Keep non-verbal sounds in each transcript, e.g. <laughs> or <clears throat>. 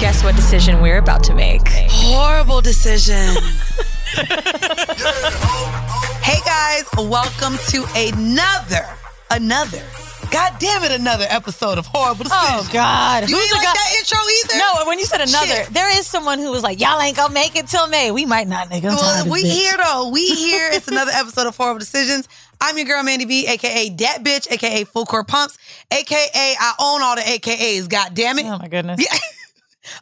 Guess what decision we're about to make? Horrible decision. <laughs> hey guys, welcome to another, another, god damn it, another episode of Horrible Decisions. Oh God! You Who's ain't the like guy- that intro either? No, when you said another, Shit. there is someone who was like, "Y'all ain't gonna make it till May. We might not, nigga." I'm Well, we bitch." here though. We here. It's another episode of Horrible Decisions. I'm your girl Mandy B, aka Dat Bitch, aka Full Court Pumps, aka I own all the AKAs. God damn it. Oh my goodness. Yeah. <laughs>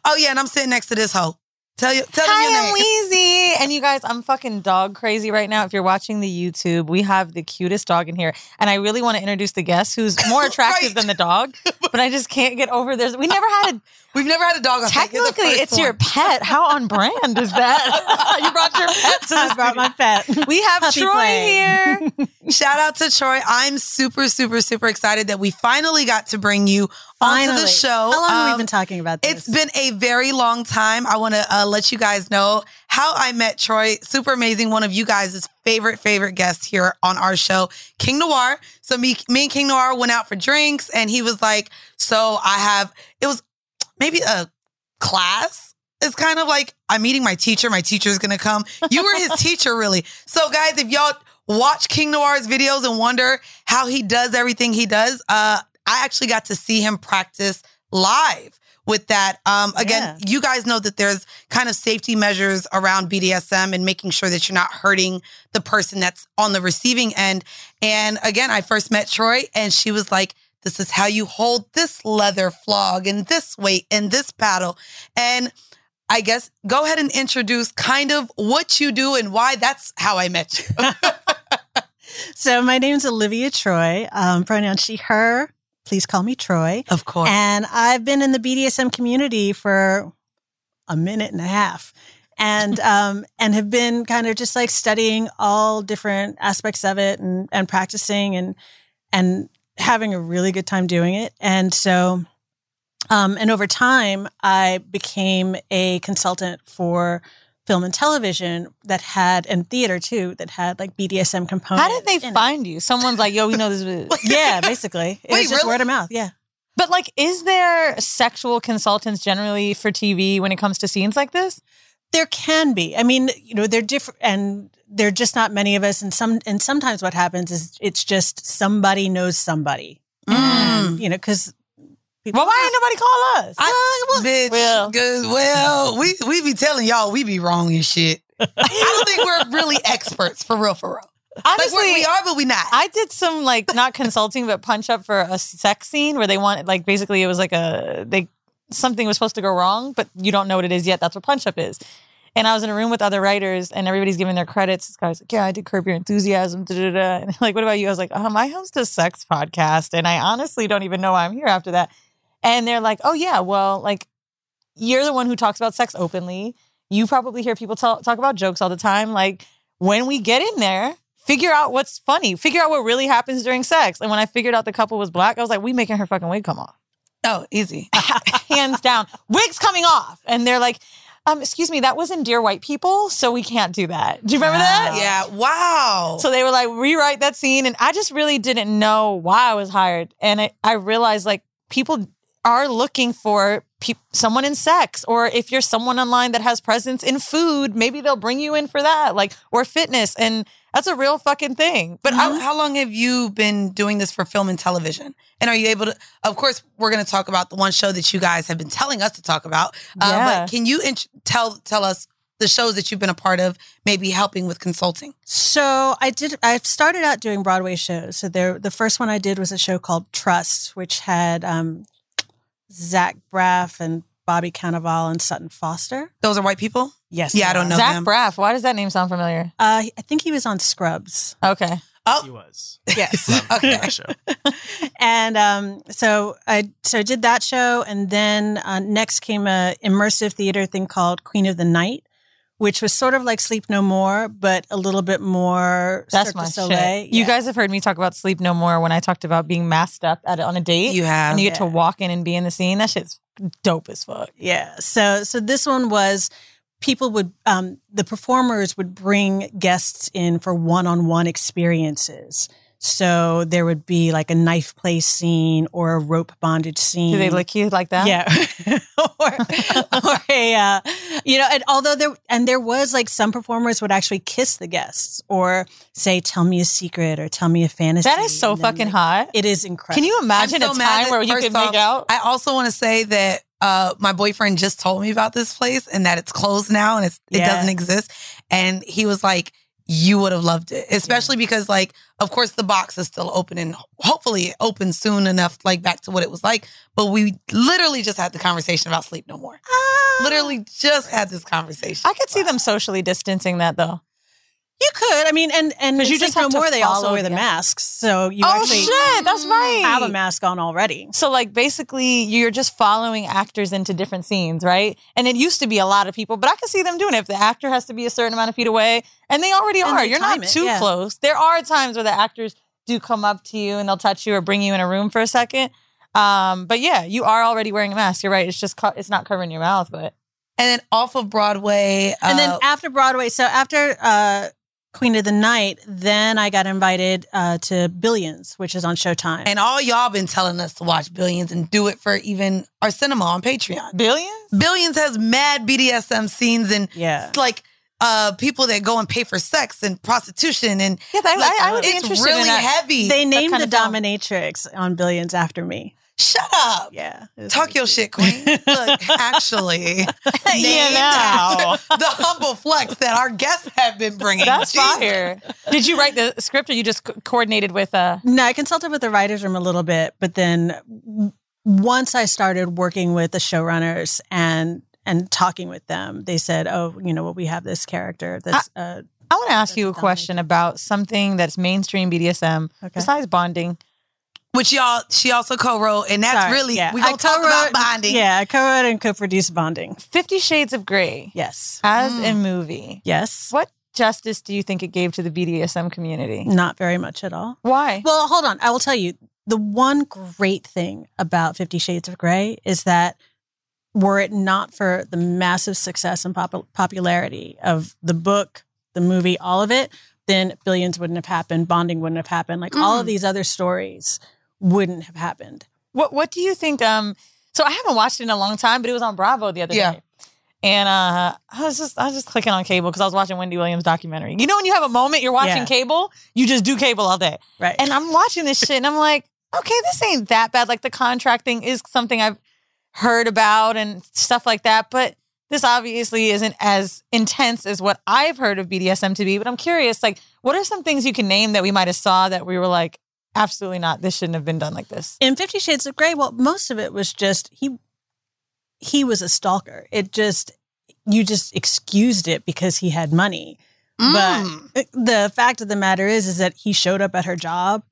Oh yeah, and I'm sitting next to this hoe. Tell you, tell your Hi. I'm <laughs> Weezy. And you guys, I'm fucking dog crazy right now. If you're watching the YouTube, we have the cutest dog in here. And I really want to introduce the guest who's more <laughs> attractive Right. than the dog, <laughs> but I just can't get over this. We never had a We've never had a dog on mic. You're the technically it's your pet. How on brand is that? <laughs> you brought your pet to the I brought my pet. We have Troy play. here. <laughs> Shout out to Troy. I'm super, super, super excited that we finally got to bring you onto the show. How long have Um, we been talking about this? It's been a very long time. I want to uh, let you guys know how I met Troy. Super amazing. One of you guys' favorite, favorite guests here on our show, King Noir. So me, me and King Noir went out for drinks and he was like, so I have, it was maybe a class. It's kind of like I'm meeting my teacher. My teacher is to come. You were his <laughs> teacher, really. So guys, if y'all watch King Noir's videos and wonder how he does everything he does, uh, I actually got to see him practice live with that. Um, again, you guys know that there's kind of safety measures around BDSM and making sure that you're not hurting the person that's on the receiving end. And again, I first met Troy and she was like, this is how you hold this leather flog and this weight and this paddle. And I guess go ahead and introduce kind of what you do and why that's how I met you. <laughs> so my name's Olivia Troy. Um, pronoun she, her. Please call me Troy. of course. And I've been in the BDSM community for a minute and a half. And <laughs> um, and have been kind of just like studying all different aspects of it and and practicing and and having a really good time doing it. And so um, and over time I became a consultant for film and television that had and theater too that had like BDSM components. How did they in it. find you? Someone's like, yo, we know this. is- <laughs> Yeah, basically. It Wait, was just really? word of mouth. Yeah. But like, is there sexual consultants generally for TV when it comes to scenes like this? There can be. I mean, you know, they're different and they're just not many of us. And some, and sometimes what happens is it's just somebody knows somebody. Mm. And, you know, cause Well, why ain't nobody call us? I, bitch, Well. cause well, we we be telling y'all we be wrong and shit. <laughs> I don't think we're really experts for real, for real. Honestly, we're, we are, but we not. I did some like not consulting, but punch up for a sex scene where they wanted like basically it was like a they something was supposed to go wrong, but you don't know what it is yet. That's what punch up is. And I was in a room with other writers, and everybody's giving their credits. This guy's like, "Yeah, I did Curb Your Enthusiasm." Da, da, da. <laughs> And like, what about you? I was like, um, "I host a sex podcast, and I honestly don't even know why I'm here after that." And they're like, "Oh yeah, well, like you're the one who talks about sex openly. You probably hear people tell, talk about jokes all the time. Like when we get in there, figure out what's funny. Figure out what really happens during sex. And when I figured out the couple was black, I was like, we making her fucking wig come off. Oh, easy. <laughs> Hands down. Wigs coming off. And they're like, um, excuse me, that was in Dear White People, so we can't do that. Do you remember that? Yeah. Wow. So they were like, rewrite that scene. And I just really didn't know why I was hired. And I, I realized like people are looking for pe- someone in sex, or if you're someone online that has presence in food, maybe they'll bring you in for that, like, or fitness. And that's a real fucking thing. But how, how long have you been doing this for film and television? And are you able to? Of course, we're going to talk about the one show that you guys have been telling us to talk about. Uh, But can you int- tell tell us the shows that you've been a part of, maybe helping with consulting? So I did. I started out doing Broadway shows. So there, the first one I did was a show called Trust, which had um, Zach Braff and Bobby Cannavale and Sutton Foster. Those are white people. Yes. Yeah, I don't know Zach them. Braff. Why does that name sound familiar? Uh, I think he was on Scrubs. Okay. Oh. He was. Yes. Okay. that show. <laughs> and um, so I so I did that show, and then uh, next came a immersive theater thing called Queen of the Night, which was sort of like Sleep No More, but a little bit more That's Cirque my Soleil. shit. You guys have heard me talk about Sleep No More when I talked about being masked up at on a date. You have. and you get to walk in and be in the scene. That shit's dope as fuck. Yeah. So so this one was people would um the performers would bring guests in for one-on-one experiences. So there would be like a knife play scene or a rope bondage scene. Do they lick you like that? Yeah. <laughs> or, or a, uh, you know, and although there, and there was like some performers would actually kiss the guests or say, tell me a secret or tell me a fantasy. That is so fucking they- hot. It is incredible. Can you imagine I'm a so mad time where you first could off, make out? I also want to say that uh, my boyfriend just told me about this place and that it's closed now and it's, it Yeah. doesn't exist. And he was like, you would have loved it, especially because, like, of course, the box is still open and hopefully it opens soon enough, like, back to what it was like. But we literally just had the conversation about Sleep No More. Ah. Literally just had this conversation. I could see them socially distancing that though. You could. I mean, and and 'Cause you you just just no have more. They also wear the the- masks, so you oh actually shit, that's right. have a mask on already. So like basically you're just following actors into different scenes, right? And it used to be a lot of people, but I can see them doing it if the actor has to be a certain amount of feet away, and they already And are. they You're not it, too yeah. close. There are times where the actors do come up to you and they'll touch you or bring you in a room for a second. Um, but yeah, you are already wearing a mask. You're right. It's just co- it's not covering your mouth, but and then off of Broadway. and then uh, after Broadway, so after uh, Queen of the Night, then I got invited uh, to Billions, which is on Showtime. and all y'all been telling us to watch Billions and do it for even our cinema on Patreon. billions. Billions has mad BDSM scenes and yeah, like uh people that go and pay for sex and prostitution and Yeah, I, like, I, I would be it's interested really in that. heavy. they named the dominatrix on Billions after me. Shut up. Yeah, Talk your cute. shit, queen. <laughs> Look, actually, Yeah, named now. the humble flex that our guests have been bringing. That's Jesus. fire. Did you write the script or you just co- coordinated with uh No, I consulted with the writers' room a little bit, but then once I started working with the showrunners and and talking with them, they said, "Oh, you know, well, we have this character that's uh, I want to ask you a question about something that's mainstream BDSM okay." besides bonding. Which y'all, she also co-wrote, and that's Sorry, really yeah. we gonna I talk about bonding. Yeah, I co-wrote and co-produced Bonding. Fifty Shades of Grey Yes, as Mm. a movie. yes, What justice do you think it gave to the BDSM community? not very much at all. Why? Well, hold on. I will tell you the one great thing about Fifty Shades of Grey is that were it not for the massive success and pop- popularity of the book, the movie, all of it, then Billions wouldn't have happened, Bonding wouldn't have happened. Like all of Mm. these other stories wouldn't have happened. What What do you think? Um, so I haven't watched it in a long time, but it was on Bravo the other Yeah. day. And uh, I was just I was just clicking on cable because I was watching Wendy Williams documentary. You know when you have a moment, you're watching Yeah. cable, you just do cable all day. Right. And I'm watching this shit and I'm like, okay, this ain't that bad. Like the contracting is something I've heard about and stuff like that. But this obviously isn't as intense as what I've heard of BDSM to be. But I'm curious, like, what are some things you can name that we might have saw that we were like, absolutely not, this shouldn't have been done like this? in Fifty Shades of Grey, well, most of it was just he he was a stalker. It just you just excused it because he had money. Mm. But the fact of the matter is, is that he showed up at her job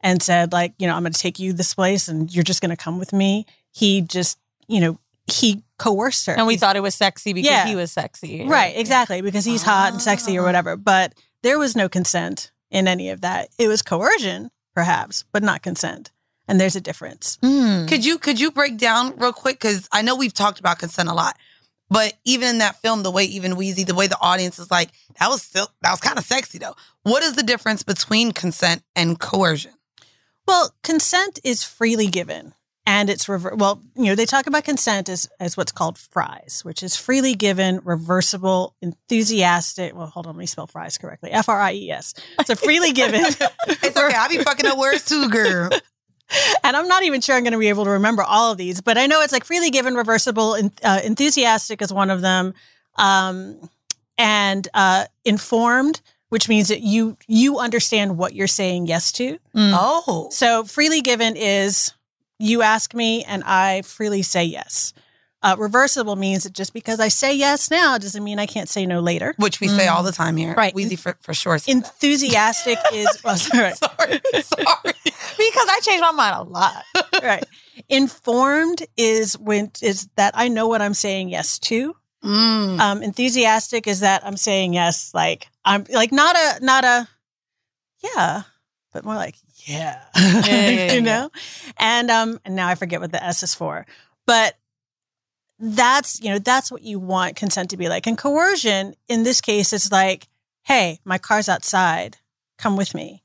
and said, like, you know, I'm going to take you this place, and you're just going to come with me. He just, you know, he coerced her, And we He's- thought it was sexy because Yeah. he was sexy. right, exactly, because he's hot and sexy or Ah. whatever. But there was no consent in any of that. It was coercion, perhaps, but not consent. And there's a difference. Mm. Could you could you break down real quick? Because I know we've talked about consent a lot, but even in that film, the way even Weezy, the way the audience is like, that was still that was kind of sexy though. What is the difference between consent and coercion? Well, consent is freely given. And it's rever- well, you know, they talk about consent as, as what's called fries, which is freely given, reversible, enthusiastic. Well, hold on, let me spell fries correctly. F R I E S. So freely given. <laughs> It's okay. i'll be fucking up words too, girl. and I'm not even sure I'm going to be able to remember all of these, but I know it's like freely given, reversible, en- uh, enthusiastic is one of them, um, and uh, informed, which means that you you understand what you're saying yes to. Mm. Oh, So freely given is you ask me and I freely say yes. Uh, reversible means that just because I say yes now doesn't mean I can't say no later. Which we say all the time here. Right. Weezy for, for sure. says. Enthusiastic <laughs> is well, sorry, sorry. Sorry. because I changed my mind a lot. <laughs> right. Informed is when is that I know what I'm saying yes to. Mm. Um, enthusiastic is that I'm saying yes, like I'm like not a not a yeah, but more like yeah, <laughs> yeah, yeah. you know. And um, and now I forget what the S is for, but that's you know that's what you want consent to be like. And coercion in this case is like, hey, my car's outside, come with me.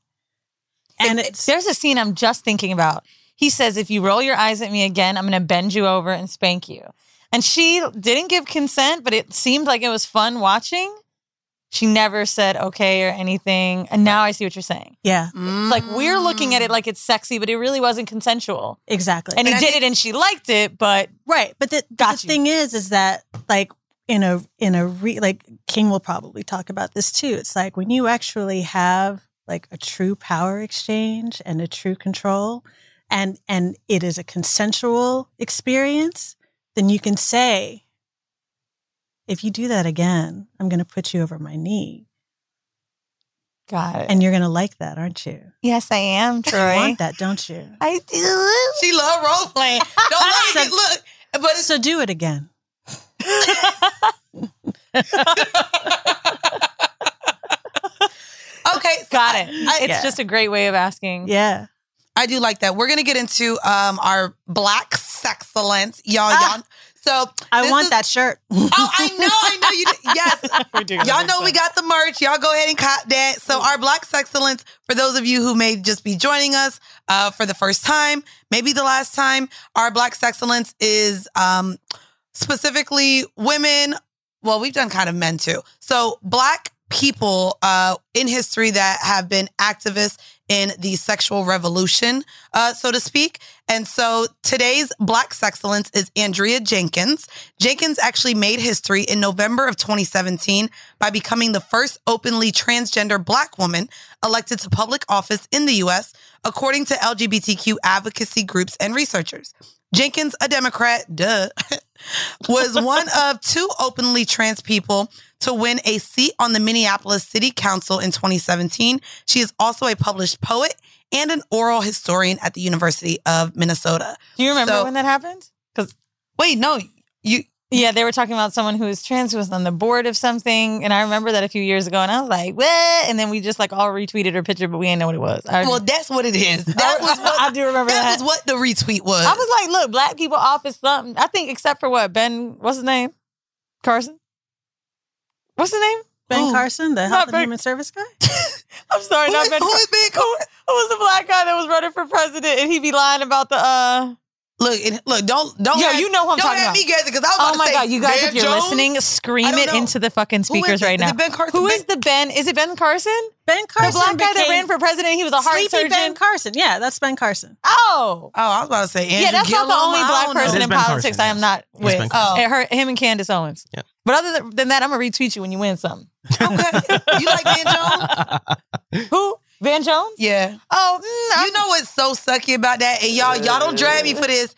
And it's There's a scene I'm just thinking about. He says, if you roll your eyes at me again, I'm going to bend you over and spank you. And she didn't give consent, but it seemed like it was fun watching. She never said okay or anything. And now I see what you're saying. yeah, It's like we're looking at it like it's sexy, but it really wasn't consensual. exactly. And he I did think- it and she liked it, but Right, but the, Got the thing is, is that like in a in a re, like King will probably talk about this too. It's like when you actually have like a true power exchange and a true control, and and it is a consensual experience, then you can say, if you do that again, I'm going to put you over my knee, got it. and you're going to like that, aren't you? yes, I am, You Troy. want that, don't you? <laughs> I do. She love role playing. Don't <laughs> let So- it look. But it's So do it again. <laughs> okay. so Got it. I, it's Yeah. just a great way of asking. Yeah. I do like that. We're gonna get into um our black sexcellence, y'all. Ah. y'all. So I want is- that shirt. Oh, I know, I know you. Did. Yes, <laughs> y'all know we got the merch. Y'all go ahead and cop that. So our Black Excellence, for those of you who may just be joining us uh, for the first time, maybe the last time, our Black Excellence is um, specifically women. Well, we've done kind of men too. So black people uh, in history that have been activists in the sexual revolution, uh, so to speak. And so today's Black Excellence is Andrea Jenkins. Jenkins actually made history in November of 2017 by becoming the first openly transgender black woman elected to public office in the US, according to LGBTQ advocacy groups and researchers. Jenkins, a Democrat, duh, <laughs> was one of two openly trans people to win a seat on the Minneapolis City Council in 2017. She is also a published poet and an oral historian at the University of Minnesota. Do you remember So- when that happened? Because Wait, no, you yeah, they were talking about someone who was trans who was on the board of something, and I remember that a few years ago, and I was like, "What?" And then we just like all retweeted her picture, but we didn't know what it was. I, well, that's what it is. <laughs> That was what I do remember that that. was what the retweet was. I was like, "Look, black people office something." I think except for what Ben, what's his name, Carson. What's his name? Ben Who? Carson, the Not Health and Human Service guy. <laughs> I'm sorry, who, not is, Ben. who Car- is Ben who, who was the black guy that was running for president, and he be lying about the uh. Look, and- look, don't don't. Yo, have- you know who I'm talking about. don't have me guessing because I was about Oh to my say, god, you guys, Ben if you're Jones? listening, scream it know. into the fucking Who is speakers it? right Is now. it Ben Carson? Who Ben- is the Ben? Is it Ben Carson? Ben Carson, The black guy that ran for president. He was a heart Sleepy surgeon. Ben Carson. Yeah, that's Ben Carson. oh, Oh, I was about to say Andrew yeah, that's Gillum. not the only black person in Ben politics Carson, I am yes. not It's with. Ben Carson. It her, him and Candace Owens. Yep. But other than- than that, I'm gonna retweet you when you win something. Okay, you like Ben Jones? <laughs> Who? Van Jones? Yeah. Oh, mm, You know what's so sucky about that? And y'all, y'all don't drag me for this.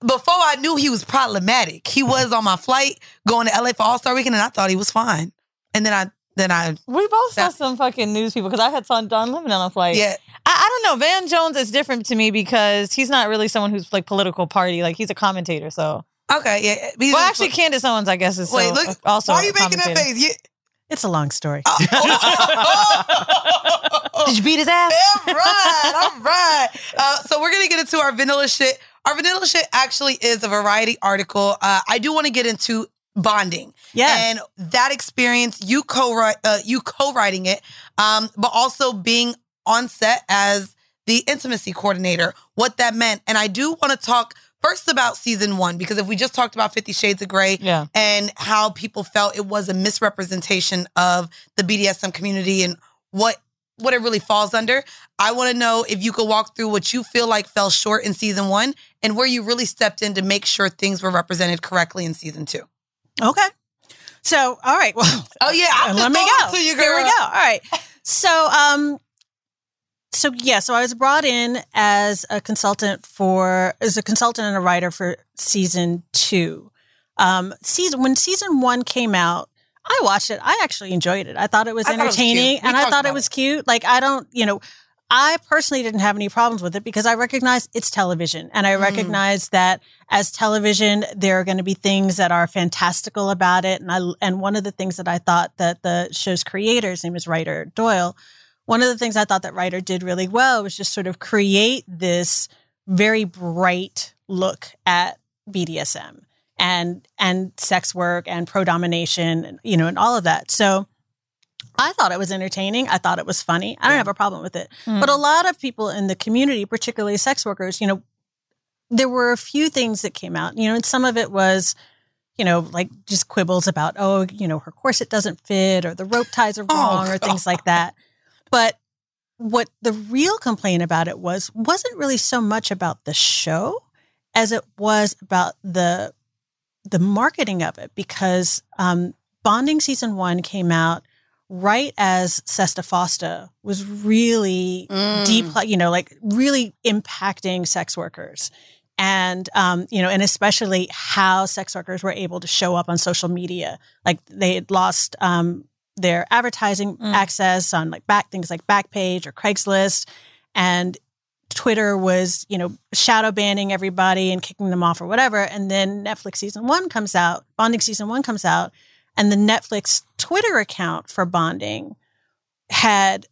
Before I knew he was problematic, he was on my flight going to LA for All Star Weekend, and I thought he was fine. And then I, then I, we both saw some fucking news people because I had saw Don Lemon on a flight. yeah, I, I don't know. Van Jones is different to me because he's not really someone who's like political party. Like he's a commentator. So, okay, yeah. Well, actually, Candace Owens, I guess, is wait, look. also. why are you making that face? You, It's a long story. oh, <laughs> Did you beat his ass? all right, all right. Uh, so we're gonna get into our vanilla shit. Our vanilla shit actually is a variety article. Uh, I do want to get into bonding. Yes. And that experience, you co uh, you co-writing it, um, but also being on set as the intimacy coordinator, what that meant. And I do want to talk first about season one, because if we just talked about Fifty Shades of Grey Yeah. and how people felt it was a misrepresentation of the BDSM community and what what it really falls under. I want to know if you could walk through what you feel like fell short in season one and where you really stepped in to make sure things were represented correctly in season two. Okay. So, all right. Well, Oh yeah, I'm <laughs> let me go. to you, Here we go. All right. So, um, so yeah, so I was brought in as a consultant for as a consultant and a writer for season two. Um, season when season one came out, I watched it. I actually enjoyed it. I thought it was I thought it was entertaining. And I thought it was it. cute. Like I don't, you know, I personally didn't have any problems with it because I recognize it's television, and I Mm. recognize that as television, there are going to be things that are fantastical about it. And I and one of the things that I thought that the show's creator, his name is Rightor Doyle, one of the things I thought that Rightor did really well was just sort of create this very bright look at BDSM and and sex work and pro domination, and, you know, and all of that. So. I thought it was entertaining. I thought it was funny. I don't have a problem with it. Mm. But a lot of people in the community, particularly sex workers, you know, there were a few things that came out, you know, and some of it was, you know, like just quibbles about, oh, you know, her corset doesn't fit or the rope ties are Oh, wrong or things like that. But what the real complaint about it was wasn't really so much about the show as it was about the the marketing of it because um, bonding season one came out right as SESTA FOSTA was really Mm. deep, you know, like really impacting sex workers. And, um, you know, and especially how sex workers were able to show up on social media. Like they had lost um, their advertising Mm. access on like back things like Backpage or Craigslist. And Twitter was, you know, shadow banning everybody and kicking them off or whatever. And then Netflix season one comes out, Bonding season one comes out, and the Netflix Twitter account for Bonding had,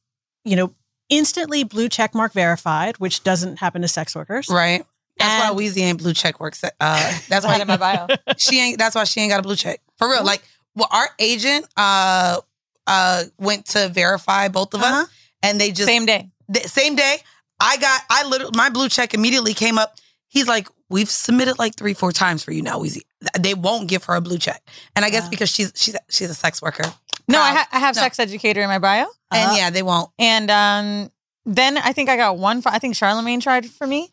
you know, instantly blue check mark verified, which doesn't happen to sex workers. Right. That's And- why Weezy ain't blue check works. Uh, that's why in my why bio. <laughs> she ain't. That's why she ain't got a blue check for real. Like, well, our agent uh uh went to verify both of Uh-huh. us, and they just Same day. the same day I got I literally my blue check immediately came up. He's like, we've submitted like three, four times for you now, Weezy. They won't give her a blue check, and I guess Wow. because she's she's she's a sex worker. No, I, ha- I have No. sex educator in my bio. and Uh, yeah, they won't. And um, then I think I got one. I think Charlemagne tried for me,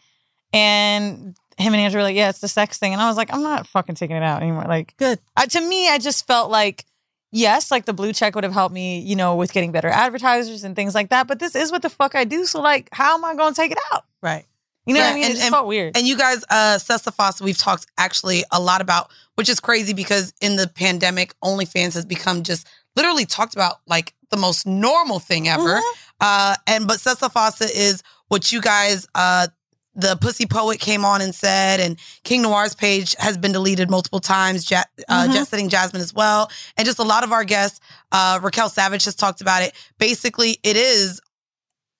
and him and Andrew were like, "Yeah, it's the sex thing," and I was like, "I'm not fucking taking it out anymore." Like, Good. to me, I just felt like, yes, like the blue check would have helped me, you know, with getting better advertisers and things like that. But this is what the fuck I do. So like, how am I going to take it out? Right. You know what I mean? and- it just and- felt weird. And you guys, uh, FOSTA, we've talked actually a lot about, which is crazy because in the pandemic, OnlyFans has become just literally talked about like the most normal thing ever. Mhm. Uh, and but FOSTA is what you guys, uh, the Pussy Poet came on and said, and King Noir's page has been deleted multiple times. Ja- uh, Mhm. Jet Setting Jasmine as well, and just a lot of our guests. Uh, Raquel Savage has talked about it. Basically, it is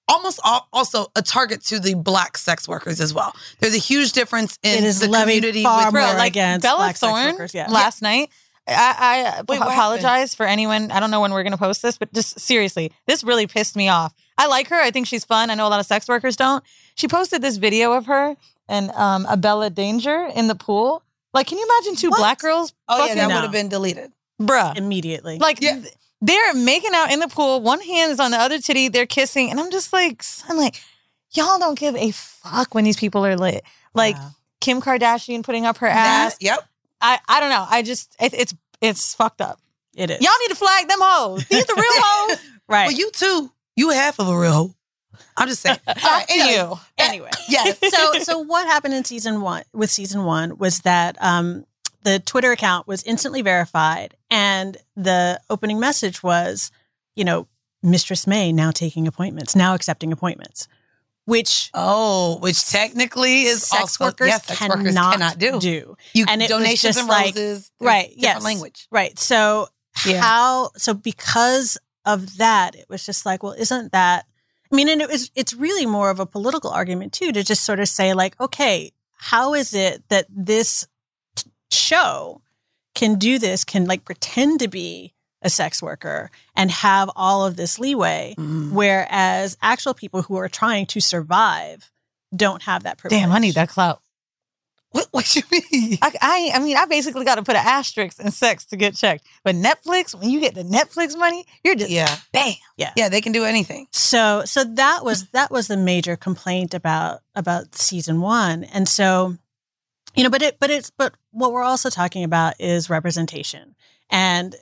almost al- also a target to the black sex workers as well. There's a huge difference in It is the levied community far with more Bro, like against Bella black sex Thorne workers, yeah. last night. I, I Wait, what apologize for anyone. I don't know when we're going to post this, but just seriously, this really pissed me off. I like her. I think she's fun. I know a lot of sex workers don't. She posted this video of her and um, a Bella Danger in the pool. Like, can you imagine two What? black girls? Oh yeah, fucking- that No. would have been deleted. bruh. Immediately. Like, Yeah. th- they're making out in the pool. One hand is on the other titty. They're kissing, and I'm just like, son, like, y'all don't give a fuck when these people are lit. Like Wow. Kim Kardashian putting up her That- ass. yep. I, I don't know. I just it, it's it's fucked up. it is. Y'all need to flag them hoes. These are the real <laughs> hoes. right. Well, you too. You half of a real hoe. I'm just saying. <laughs> All right, Fuck anyway. you. anyway. <laughs> Yes. so so what happened in season one with season one was that um the Twitter account was instantly verified and the opening message was, you know, Mistress May now taking appointments, now accepting appointments. Which Oh, which technically is sex also workers, yes, sex cannot, workers cannot do. do. You And it was donations just and like- roses, there's right, Different yes. language. Right. So Yeah. how so because of that, it was just like, well, isn't that I mean, and it was it's really more of a political argument too, to just sort of say, like, okay, how is it that this t- show can do this, can like pretend to be a sex worker and have all of this leeway, Mm. whereas actual people who are trying to survive don't have that privilege. Damn, I need that clout. What, what you mean? I, I I mean, I basically got to put an asterisk in sex to get checked. But Netflix, when you get the Netflix money, you're just Yeah, bam. yeah, yeah. they can do anything. So so that was that was the major complaint about about season 1. And so you know but it but it's but what we're also talking about is representation. And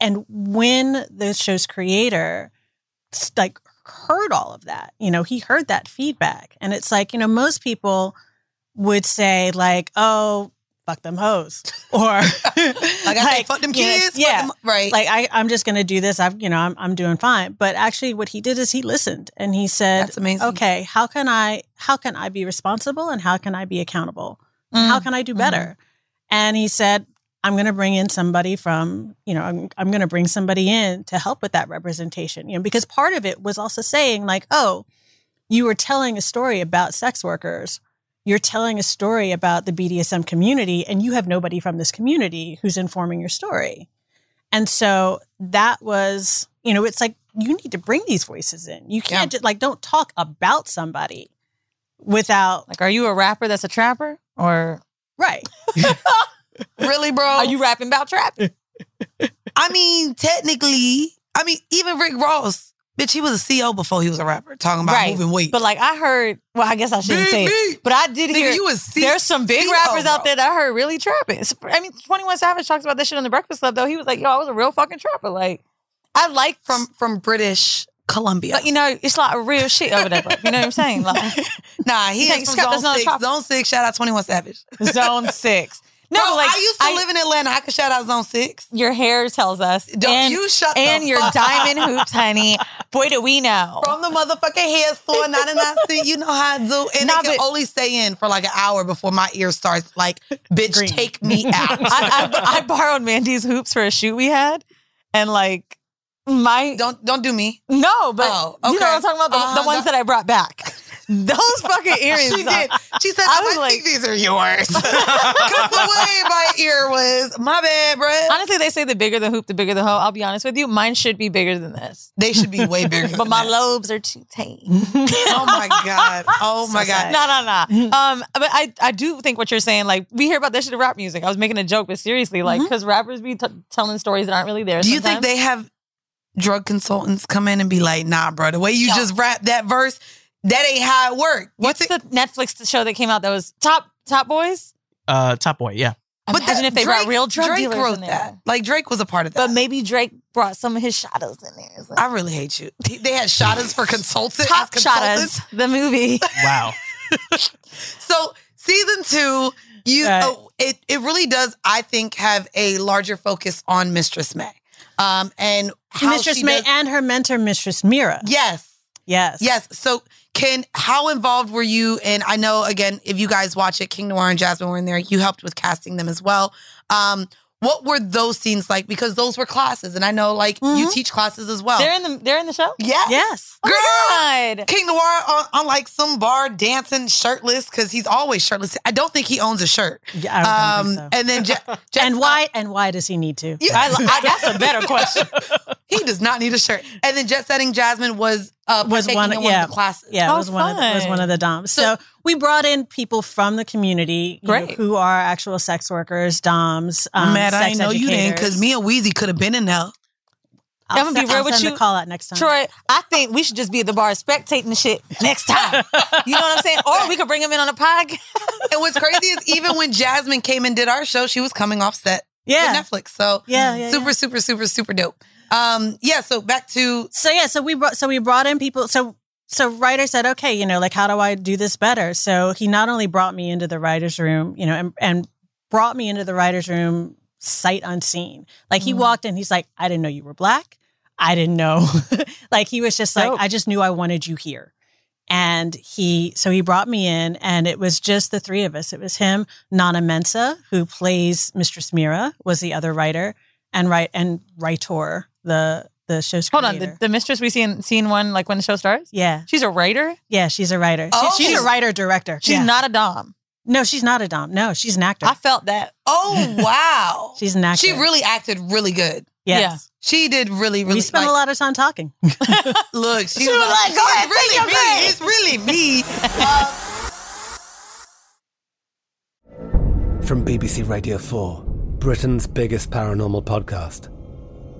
and when the show's creator like heard all of that, you know, he heard that feedback and it's like, you know, most people would say like, "Oh, fuck them hoes, <laughs> or Like I say, fuck them you know, kids. yeah, them- right. like I, I'm just gonna do this. I've, you know, I'm, I'm doing fine. But actually, what he did is he listened and he said, That's amazing. Okay, how can I, how can I be responsible and how can I be accountable? Mm. How can I do better? And he said, I'm going to bring in somebody from, you know, I'm, I'm going to bring somebody in to help with that representation, you know, because part of it was also saying, like, oh, you were telling a story about sex workers. You're telling a story about the BDSM community, and you have nobody from this community who's informing your story. And so that was, you know, it's like you need to bring these voices in. You can't just like, don't talk about somebody without, Like, are you a rapper that's a trapper? Or right. <laughs> really, bro? are you rapping about trapping? <laughs> I mean, technically, I mean, even Rick Ross, bitch, he was a CEO before he was a rapper, talking about Right. moving weight. But like I heard, well, I guess I shouldn't say it. But I did Nigga, hear you was C- there's some big CEO, rappers out there that I heard really trapping. I mean, 21 Savage talks about this shit on the Breakfast Club though. He was like, yo, I was a real fucking trapper. Like, I like from from British Columbia. But you know, it's like a real shit over there. bro. You know what I'm saying? Like <laughs> nah, he think is from Zone Six. Zone Six. Shout out Twenty One Savage. Zone <laughs> Six. No, Bro, like I used to live in Atlanta. I could shout out Zone Six. Your hair tells us. Don't and, you shut the and your fuck diamond hoops, honey. Boy, do we know. From the motherfucking hair store, 99 cent. You know how I do. And Nah, they can but- only stay in for like an hour before my ear starts like, bitch, Green. take me <laughs> out. I, I, I borrowed Mandy's hoops for a shoot we had, and like my don't don't do me. no, but Oh, you know what I'm talking about the, Uh-huh, the ones no. that I brought back. Those fucking <laughs> earrings. She did. She said, I was like- think these are yours. <laughs> Because the way my ear was, my bad, bruh. Honestly, they say the bigger the hoop, the bigger the hoe. I'll be honest with you, mine should be bigger than this, They should be way <laughs> bigger. but my that. lobes are too tame. Oh my God. Oh my So God. no, no, no. Um, but I, I do think what you're saying. Like we hear about this shit in rap music. I was making a joke, but seriously, like because rappers be t- telling stories that aren't really there. Do you think they have drug consultants come in and be like, nah, bro, the way you No. just rap that verse, that ain't how it worked. What's think- the Netflix show that came out that was Top Top Boys? Uh, Top Boy, yeah. But Imagine that- if they Drake, brought real drug Drake dealers wrote in there. that. Like Drake was a part of that. But maybe Drake brought some of his shadows in there. It's like, I really hate you. They had shadows for consultants. Top shadows, the movie. <laughs> Wow. <laughs> So season two, you Right. oh, it it really does, I think, have a larger focus on Mistress May. Um and how Mistress she May does- and her mentor, Mistress Mira. Yes. Yes. Yes. So, Ken, how involved were you? And I know, again, if you guys watch it, King Noir and Jasmine were in there. You helped with casting them as well. Um, what were those scenes like? Because those were classes, and I know, like, you Mhm. teach classes as well. they're in the they're in the show. yeah. Yes. Oh my God. King Noir on, on like some bar dancing shirtless because he's always shirtless. I don't think he owns a shirt. Yeah, I don't Um, think so. and then Ja- <laughs> Jas- and why? And why does he need to? Yeah. I, I, that's a better question. <laughs> <laughs> he does not need a shirt. And then Jet Setting Jasmine was uh Was one- in one yeah. of the classes. Yeah, Oh, it was one of the, was one of the doms. So- So, we brought in people from the community, you know, Great. who are actual sex workers, doms. I'm Um, mad I sex didn't know you didn't because educators. me and Weezy could have been in there. I'll I'm gonna be send- real I'll with you. call out next time. Troy, I think we should just be at the bar spectating the shit next time. You know what I'm saying? Or we could bring him in on a podcast. And what's crazy is even when Jasmine came and did our show, she was coming off set yeah, with Netflix. So yeah, yeah, super, yeah. super, super, super dope. Um, yeah. So back to So yeah, so we brought so we brought in people. So so Rightor said, okay, you know, like how do I do this better? So he not only brought me into the writers' room, you know, and and brought me into the writers' room sight unseen. Like he Mm. walked in, he's like, I didn't know you were black. I didn't know. <laughs> like he was just like, Dope. I just knew I wanted you here. And he, so he brought me in, and it was just the three of us. It was him, Nana Mensah, who plays Mistress Mira, was the other writer, and right and writer, the the show's Hold on, the, the mistress we see in scene one, like when the show starts. Yeah, She's a writer. yeah, she's a writer. She- Oh. she's a writer director. She's Yeah. not a dom. No, she's not a dom. No, she's an actor. I felt that. oh <laughs> wow, she's an actor. she really acted really good. yes. yeah. She did really, really. we spent like, a lot of time talking. <laughs> Look, she, <laughs> She was was like, "Go "It's ahead, really me. break." It's really me." From BBC Radio 4, Britain's biggest paranormal podcast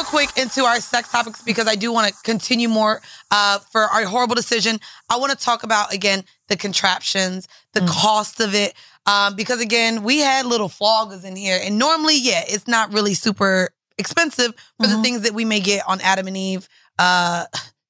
Real quick into our sex topics because I do want to continue more uh, for our horrible decision. I want to talk about again the contraptions, the cost of it, um, because again we had little floggers in here, and normally, yeah, it's not really super expensive for the things that we may get on Adam and Eve. Uh,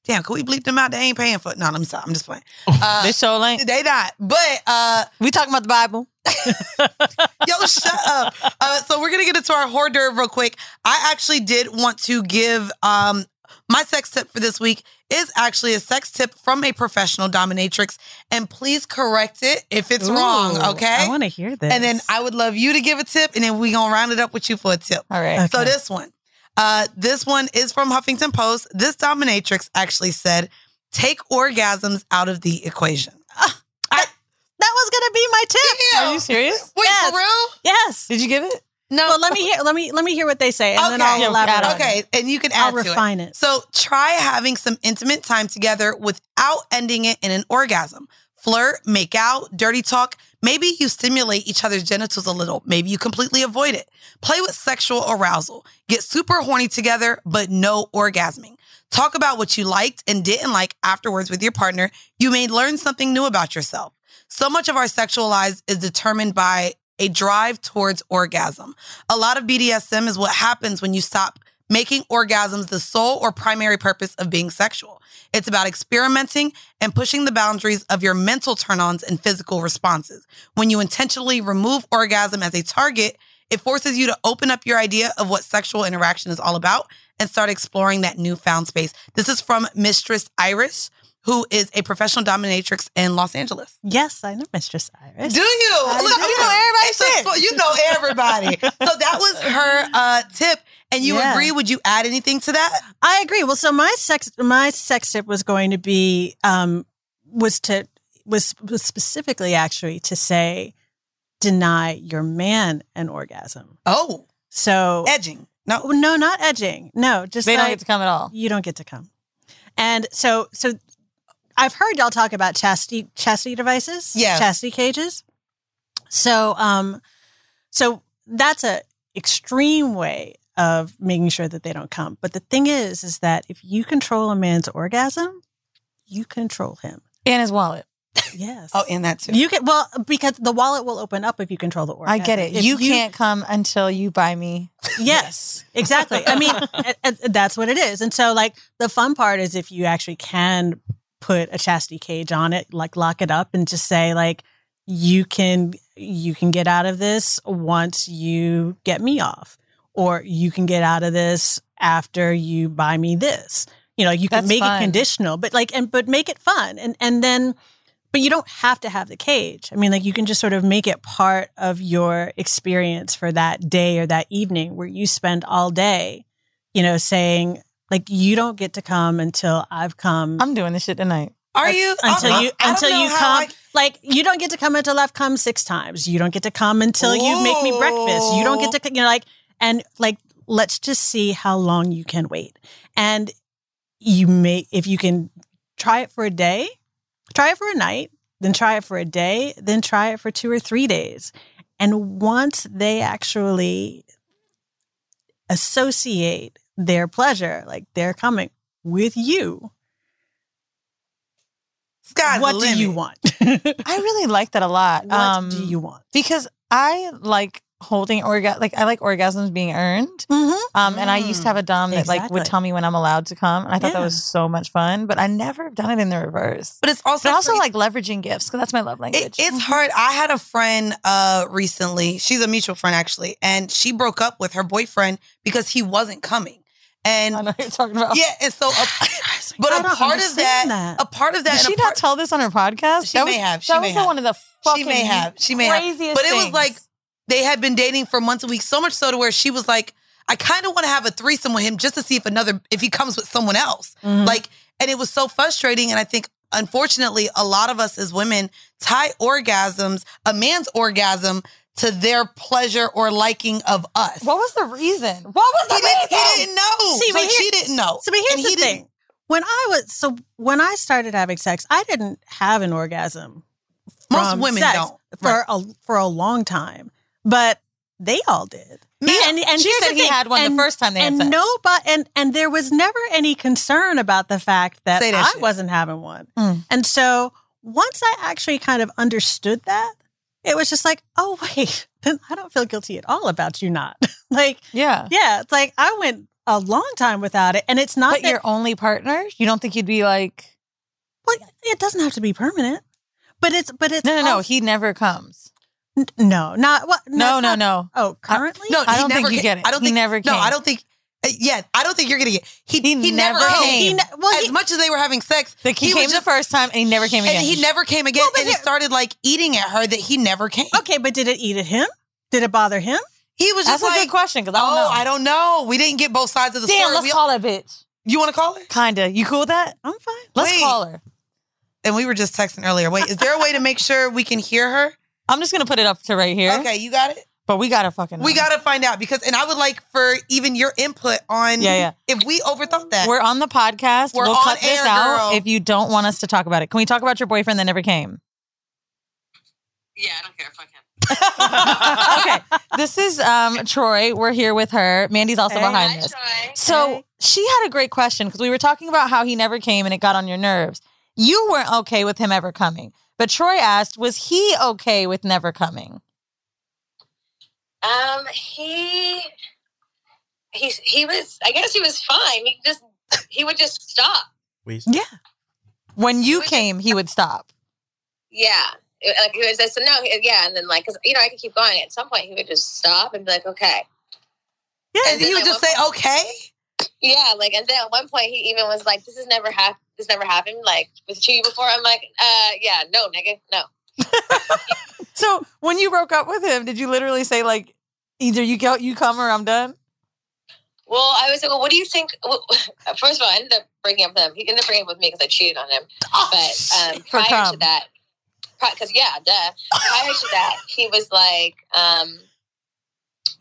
damn, could we bleep them out? They ain't paying for. No, I'm sorry, I'm just playing. <laughs> Uh, This show ain't. they not, but uh, We talking about the Bible. <laughs> <laughs> Yo, shut up. Uh, so we're gonna get into our hors d'oeuvre real quick. I actually did want to give um my sex tip for this week is actually a sex tip from a professional dominatrix, and please correct it if it's wrong. Okay. I want to hear this. and then I would love you to give a tip, and then we gonna round it up with you for a tip. All right. So this one, uh, this one is from Huffington Post. This dominatrix actually said, "Take orgasms out of the equation." that was gonna be my tip. Are you serious? Wait, Yes. for real? Yes. Did you give it? No. Well, let me hear. Let me let me hear what they say, and then I'll Okay. elaborate. add on on. it. Okay, and you can add I'll to refine it. it. So try having some intimate time together without ending it in an orgasm. Flirt, make out, dirty talk. Maybe you stimulate each other's genitals a little. Maybe you completely avoid it. Play with sexual arousal. Get super horny together, but no orgasming. Talk about what you liked and didn't like afterwards with your partner. You may learn something new about yourself. So much of our sexual lives is determined by a drive towards orgasm. A lot of BDSM is what happens when you stop making orgasms the sole or primary purpose of being sexual. It's about experimenting and pushing the boundaries of your mental turn ons and physical responses. When you intentionally remove orgasm as a target, it forces you to open up your idea of what sexual interaction is all about and start exploring that newfound space. This is from Mistress Iris, who is a professional dominatrix in Los Angeles. Yes, I know Mistress Iris. Do you? I Look, do. you know everybody. you know everybody. so that was her uh, tip, and you Yeah. agree? Would you add anything to that? I agree. Well, so my sex my sex tip was going to be um was to was, was specifically actually to say deny your man an orgasm. Oh, So edging. No. no, not edging. No, just They don't get to come at all. you don't get to come. And so so I've heard y'all talk about chastity chastity devices, Yes. chastity cages. So um so that's a extreme way of making sure that they don't come. But the thing is is that if you control a man's orgasm, you control him. And his wallet. Yes. Oh, and that too. you can well because the wallet will open up if you control the orgasm. I get it. If You, can't come until you buy me. <laughs> Yes, exactly. I mean, <laughs> a- a- that's what it is. And so, like, the fun part is if you actually can put a chastity cage on it, like lock it up and just say, like, you can you can get out of this once you get me off, or you can get out of this after you buy me this. You know, you can That's make fun. it conditional, but like, and but make it fun, and and then. But you don't have to have the cage. I mean, like you can just sort of make it part of your experience for that day or that evening where you spend all day, you know, saying, like, you don't get to come until I've come. I'm doing this shit tonight. Are you until I- you I until you come I- like you don't get to come until I've come six times. You don't get to come until you make me breakfast. You don't get to you know like and like let's just see how long you can wait. And you may if you can try it for a day, try it for a night, then try it for a day, then try it for two or three days. And once they actually associate their pleasure, like they're coming with you, Sky's what do you want? <laughs> I really like that a lot. what um, do you want? Because I like holding orgasm. Like I like orgasms being earned. Mm-hmm. Um, and I used to have a dom that like would tell me when I'm allowed to come, and I thought that Yeah. was so much fun. But I never have done it in the reverse. But it's also But also like leveraging gifts because that's my love language. It, it's hard. I had a friend uh recently. She's a mutual friend actually, and she broke up with her boyfriend because he wasn't coming. And I know what you're talking about. yeah, and so a, <sighs> but I a don't part of that, understand that. a part of that, Did and she a part, not tell this on her podcast? She that may was, have. She that may was have. one of the fucking she may have, she may have, craziest but it was things. like they had been dating for months and weeks, so much so to where she was like, I kind of want to have a threesome with him just to see if another if he comes with someone else. Mm-hmm. Like, and it was so frustrating. And I think unfortunately, a lot of us as women tie orgasms, a man's orgasm, to their pleasure or liking of us. What was the reason? What was the he didn't, reason? he didn't know. See, so but here- she didn't know. So, but here's And he the thing: didn't- when I was so when I started having sex, I didn't have an orgasm. Most women sex don't. for Right. a for a long time. But they all did. He- and and she said he thing, had one the first time they had and sex. nobody and and there was never any concern about the fact that, I shit. wasn't having one. Mm. And so once I actually kind of understood that, it was just like, oh <laughs> wait, then I don't feel guilty at all about you not. <laughs> like, Yeah. yeah, it's like I went a long time without it, and it's not But that your only partner? You don't think you'd be like, well, it doesn't have to be permanent. But it's but it's no, no, no. He never comes. N- no, not what? No, it's no, not- no. Oh, currently? No, I don't think you ca- get it. I don't He think never No. I don't think. uh, Yeah, I don't think you're gonna get. He He he, never never came. came. He ne- well, as he- much as they were having sex, Like he, was came the first time and he never came again. and he never came again. but and it here- started like eating at her that he never came. Okay, but did it eat at him? Did it bother him? He was That's just a like, good question because I don't oh, know. I don't know. We didn't get both sides of the Damn, story. let's We- call that bitch. you want to call her? Kinda. You cool with that? I'm fine. Let's Wait. call her. And we were just texting earlier. Wait, is there a way to make sure we can hear her? I'm just gonna put it up to right here. Okay, you got it. But we gotta fucking. Know. We got to find out because, and I would like for even your input on. Yeah, yeah. If we overthought that, We're on the podcast. We're we'll on cut this air, out girl. if you don't want us to talk about it. Can we talk about your boyfriend that never came? Yeah, I don't care. Fuck him. <laughs> <laughs> okay. This is um Troy. We're here with her. Mandy's also Hey. behind Hi, this. Troy. So Hey. she had a great question because we were talking about how he never came and it got on your nerves. You weren't okay with him ever coming. But Troy asked, was he okay with never coming? Um, he, he, he was. I guess he was fine. He just, he would just stop. Yeah. When you We- came, he would stop. Yeah, like he was. I said no. Yeah, and then like, cause you know, I could keep going. At some point, he would just stop and be like, okay. and And he would just went- say, "Okay." Yeah, like, and then at one point, he even was like, "This has never happened. This never happened. Like with to you before." I'm like, uh, yeah, no, nigga, no. <laughs> So when you broke up with him, did you literally say like, either you go, you come, or I'm done? Well, I was like, well, what do you think? Well, <laughs> first of all, I ended up breaking up with him. He ended up breaking up with me because I cheated on him. Oh, But um, prior to that, because yeah, duh. Prior to that, he was like, um,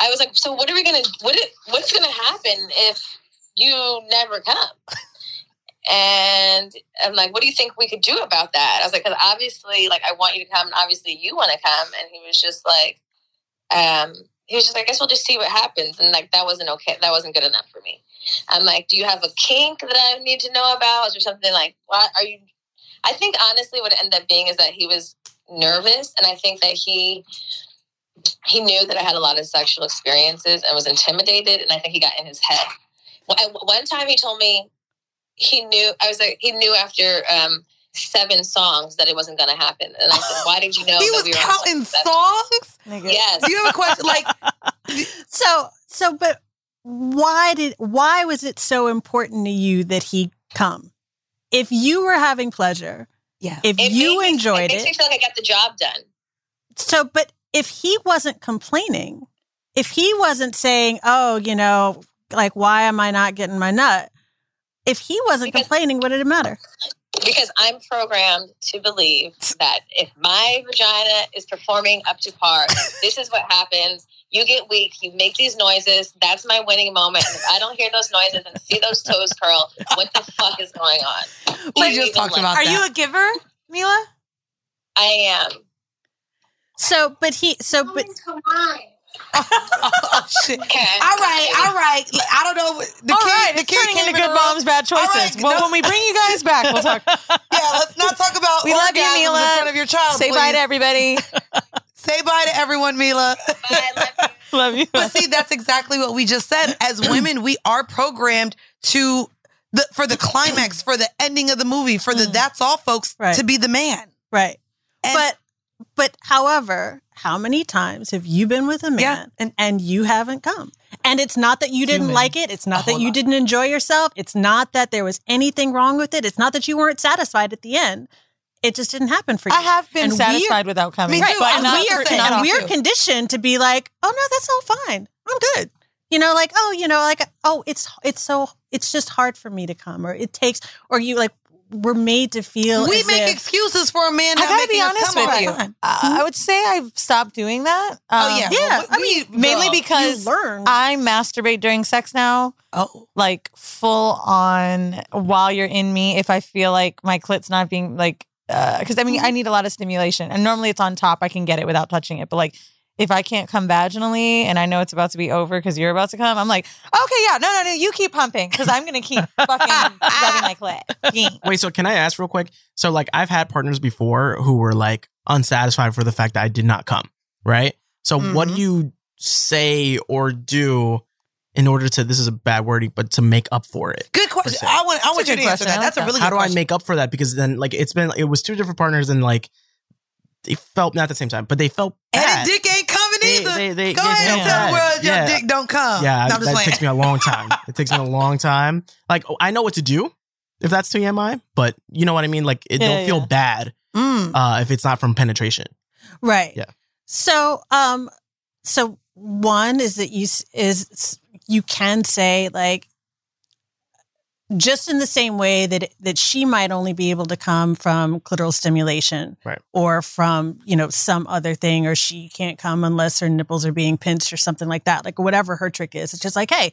I was like, so what are we gonna? What it, what's gonna happen if you never come? And I'm like, what do you think we could do about that? I was like, because obviously, like, I want you to come, and obviously, you want to come. And he was just like, um, he was just like, I guess we'll just see what happens. And like, that wasn't okay. That wasn't good enough for me. I'm like, do you have a kink that I need to know about? There something like, what are you? I think honestly, what it ended up being is that he was nervous, and I think that he he knew that I had a lot of sexual experiences and was intimidated, and I think he got in his head. One time, he told me he knew I was like he knew after um, seven songs that it wasn't going to happen, and I said, "Why did you <laughs> know?" he that was we were counting seven- songs. Yes. Do you have a question? Like, <laughs> So so but why did why was it so important to you that he come? If you were having pleasure, yeah. if It you made me- enjoyed it, makes me feel like I got the job done. so but if he wasn't complaining, if he wasn't saying, "Oh, you know, like why am I not getting my nut?" If he wasn't Because- complaining, what did it matter? because I'm programmed to believe that if my vagina is performing up to par, this is what happens. You get weak, you make these noises. That's my winning moment. And if I don't hear those noises and see those toes curl, what the fuck is going on? We Are you just talked like- about Are that. you a giver, Mila? I am. So, but he, so, but oh shit! Okay. All right, all right. I don't know. The All kid, right, the kid turning came into good room. moms, bad choices. All right, well, no. when we bring you guys back, we'll talk. <laughs> Yeah, let's not talk about We love you, Mila. in front of your child. Say bye to everybody. <laughs> Say bye to everyone, Mila. Bye, love you. <laughs> love you. But see, that's exactly what we just said. As <clears throat> women, we are programmed to the for the climax, for the ending of the movie, for the mm. that's all, folks, Right. to be the man. right. And- but, but, however, how many times have you been with a man Yeah, and- and, you haven't come? And it's not that you didn't Human. like it. It's oh, not A that you lot. didn't enjoy yourself. It's not that there was anything wrong with it. It's not that you weren't satisfied at the end. It just didn't happen for you. I have been And we- satisfied without coming. Me too. but I'm not, we are- for- and not we're conditioned to be like, oh no, that's all fine. I'm good. You know, like, oh, you know, like, oh, it's it's so it's just hard for me to come, or it takes, or you like, we're made to feel. we make if- excuses for a man. I gotta be honest with you. Uh, I would say I've stopped doing that. Oh Um, yeah, yeah, Well, I we- mainly girl. because. I masturbate during sex now, oh, like full on while you're in me. If I feel like my clit's not being like, because I mean, I need a lot of stimulation, and normally it's on top. I can get it without touching it, but like if I can't come vaginally and I know it's about to be over because you're about to come, I'm like, okay, yeah, no, no, no, you keep pumping because I'm gonna keep <laughs> fucking rubbing my clit. Wait, so can I ask real quick? So like I've had partners before who were like unsatisfied for the fact that I did not come, right? So what do Mhm. you say or do in order to this is a bad word, but to make up for it? Good question. I want I want you to answer question. I that. like That's a that. really How good do I make up for that? Because then like it's been it was two different partners and like they felt not at the same time, but they felt And bad. the dick ain't coming They- either. they- they- Go ahead and tell the world your Yeah. dick don't come. Yeah, No, that takes me a long <laughs> time. it takes me a long time. Like oh, I know what to do if that's TMI, but you know what I mean. Like it Yeah, don't feel yeah. bad Mm. uh, if it's not from penetration. Right. Yeah. So, um, so one is that you is you can say like just in the same way that that she might only be able to come from clitoral stimulation Right. or from you know some other thing or she can't come unless her nipples are being pinched or something like that like whatever her trick is it's just like hey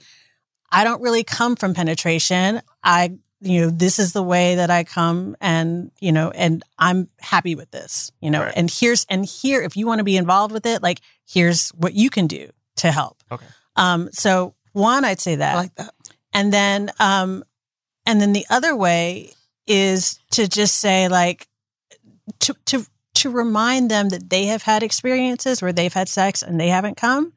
i don't really come from penetration i you know this is the way that i come and you know and i'm happy with this you know Right. and here's and here if you want to be involved with it like here's what you can do to help Okay. um so one i'd say that I like that. and then um and then the other way is to just say like to to to remind them that they have had experiences where they've had sex and they haven't come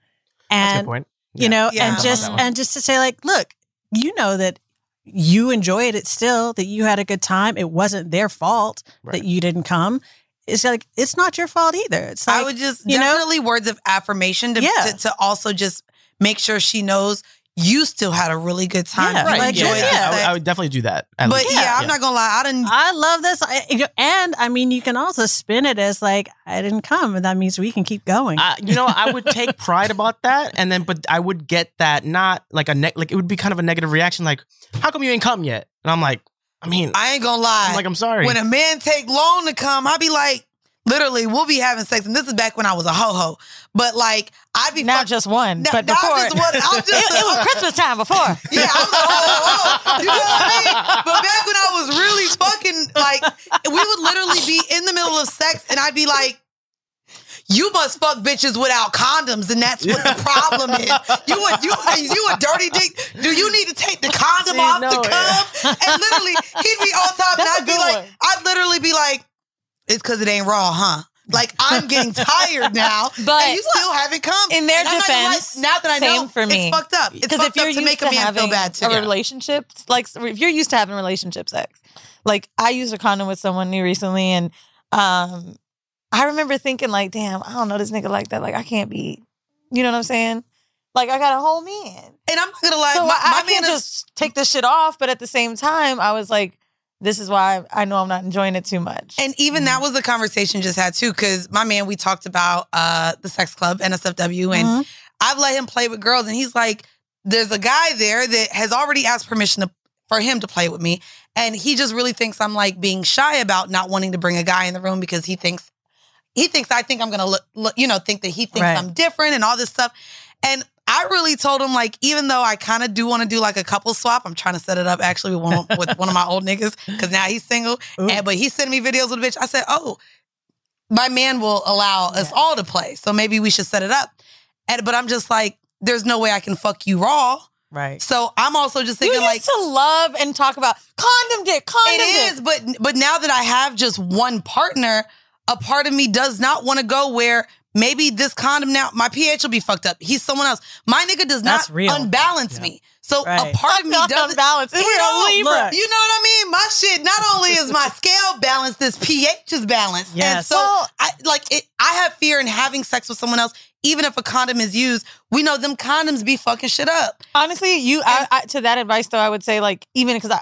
That's a and good point. you know Yeah. and just love that one. and just to say like look you know that you enjoyed it still that you had a good time it wasn't their fault Right. that you didn't come it's like it's not your fault either it's like I would just you know? definitely words of affirmation to, Yeah. to to also just make sure she knows you still had a really good time. Yeah, You like, yeah, yeah. I, would. I would definitely do that. at but least. yeah, I'm not gonna lie. I didn't. I love this. I, and I mean, you can also spin it as like, I didn't come, and that means we can keep going. I, you know, I would take pride about that, and then, but I would get that not like a ne- like it would be kind of a negative reaction, like, how come you ain't come yet? And I'm like, I mean, I ain't gonna lie. I'm like, I'm sorry. when a man take long to come, I'd be like, literally, we'll be having sex, and this is back when I was a ho ho. But like, I'd be Not fuck- just one, No, but not before. just one. I'm <laughs> just- it, it was Christmas time before. <laughs> Yeah, I'm like, oh, oh, you know what I mean? But back when I was really fucking, like, we would literally be in the middle of sex, and I'd be like, you must fuck bitches without condoms, and that's what the problem is. You a you you a dirty dick. Do you need to take the condom See, off no, to come? And literally, he'd be on top, and That's a I'd be good like. I'd literally be like, it's because it ain't raw, huh? Like I'm getting tired now, <laughs> But- and you still haven't come. In their And I'm not gonna defense, now that I know, for me. it's fucked up. It's Because fucked if you're up to used make to a man having feel bad too. a relationship, like if you're used to having relationship sex, like I used a condom with someone new recently, and um, I remember thinking like, damn, I don't know this nigga like that. Like I can't be, you know what I'm saying? Like I got a whole man, And I'm not gonna lie, so my, my I man can't is just take this shit off. But at the same time, I was like, this is why I know I'm not enjoying it too much. And even that was the conversation just had too, because my man, we talked about uh the sex club, NSFW, and Mm-hmm. I've let him play with girls, and he's like, there's a guy there that has already asked permission to, for him to play with me, and he just really thinks I'm like being shy about not wanting to bring a guy in the room because he thinks he thinks I think I'm gonna look, look you know, think that he thinks Right. I'm different and all this stuff, and. I really told him like even though I kind of do want to do like a couple swap, I'm trying to set it up actually with one of, with one of my old niggas because now he's single, and but he's sending me videos with a bitch. I said, oh, my man will allow us all to play. So maybe we should set it up. And but I'm just like, there's no way I can fuck you raw. right. So I'm also just thinking used like to love and talk about condom dick, condom it dick. is, but but now that I have just one partner, a part of me does not want to go where maybe this condom now my pH will be fucked up. He's someone else. My nigga does not real. unbalance me. So Right. a part of me Not doesn't unbalanced. It's You real know, Libra. look, You know what I mean? My shit. Not only is my scale balanced, this pH is balanced. And so Well- I like it. I have fear in having sex with someone else, even if a condom is used. We know them condoms be fucking shit up. Honestly, you I, I, to that advice though, I would say like even because I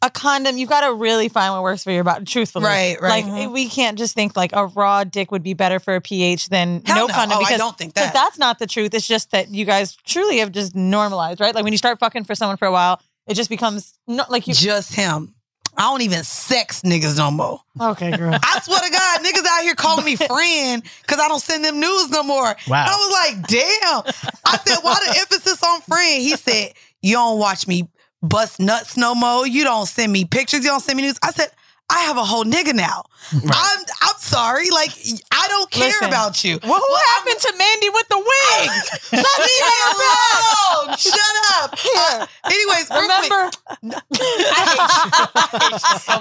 a condom, you've got to really find what works for your body. Truthfully, Right, right. Like mm-hmm. we can't just think like a raw dick would be better for a pH than Hell no, no. condom. Oh, I because don't think 'cause that. that's not the truth. It's just that you guys truly have just normalized, right? Like when you start fucking for someone for a while, it just becomes not like you. Just him. I don't even sex niggas no more. Okay, girl. I swear to God, niggas out here calling me friend because I don't send them news no more. Wow. I was like, damn. I said, why the emphasis on friend? He said, you don't watch me bust nuts no more. You don't send me pictures. You don't send me news. I said, I have a whole nigga now. I'm I'm sorry. Like I don't care Listen. about you. Well, who happened to Mandy with the wig? <laughs> Leave me alone. Shut up. Uh, anyways, real quick. Remember?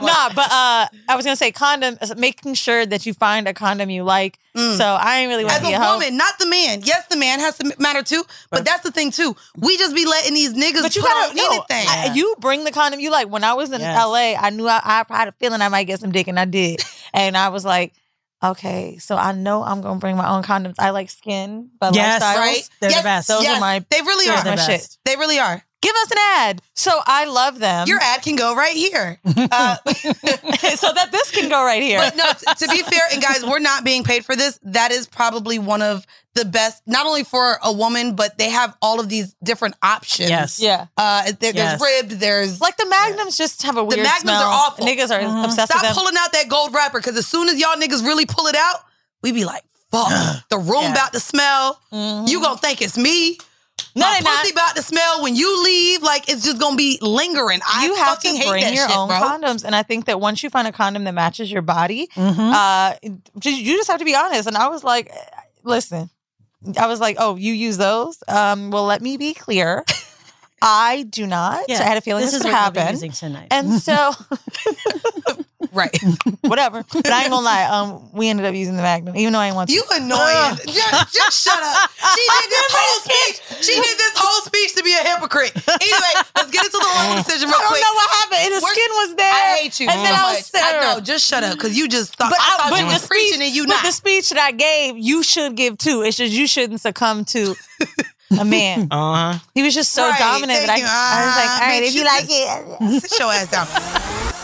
<laughs> nah, but uh, I was gonna say condom. Making sure that you find a condom you like. So I ain't really want As to be a a hoe. woman, not the man. Yes, the man has to matter too, but that's the thing too. We just be letting these niggas But you put gotta on no, anything. I- you bring the condom you like. When I was in Yes. LA, I knew I, I had a feeling I might get some dick, and I did. <laughs> and I was like, okay, so I know I'm gonna bring my own condoms. I like skin, but Yes, lifestyles. right? They're yes, the best. Those yes, are my they really those are. are my the shit. best. They really are. Give us an ad. So I love them. Your ad can go right here. <laughs> Uh, <laughs> so that this can go right here. but no, t- to be fair, and guys, we're not being paid for this. That is probably one of the best, not only for a woman, but they have all of these different options. Yes. yeah. Uh, there, Yes. There's ribbed. There's Like the magnums just have a weird The Magnums smell. are awful. Niggas are Mhm. obsessed Stop with them. pulling out that gold wrapper because as soon as y'all niggas really pull it out, we be like, fuck, <gasps> the room Yeah. about to smell. You gonna think it's me. No, My they're not. about to smell when you leave. Like it's just gonna be lingering. I you have fucking to hate bring that your shit, own bro. condoms, and I think that once you find a condom that matches your body, Mhm. uh, you just have to be honest. And I was like, listen, I was like, oh, you use those? Um, well, let me be clear. <laughs> I do not. Yeah. I had a feeling this, this is would what happen. using tonight. And so, <laughs> <laughs> Right. <laughs> whatever. But I ain't gonna lie. Um, we ended up using the Magnum, even though I didn't want to. You annoying. <laughs> just, just shut up. She <laughs> did this whole speech. She did this whole speech to be a hypocrite. Anyway, let's get into the horrible decision real I don't quick. know what happened. And the We're- skin was there. I hate you And then so I was much. I know. Just shut up because you just thought But, I I, thought but you the was preaching and you but not. the speech that I gave, you should give too. It's just you shouldn't succumb to a man. Uh huh. He was just so Right, dominant that I, thank you. I was like, Ah, all right, if you you like it. Sit your ass down.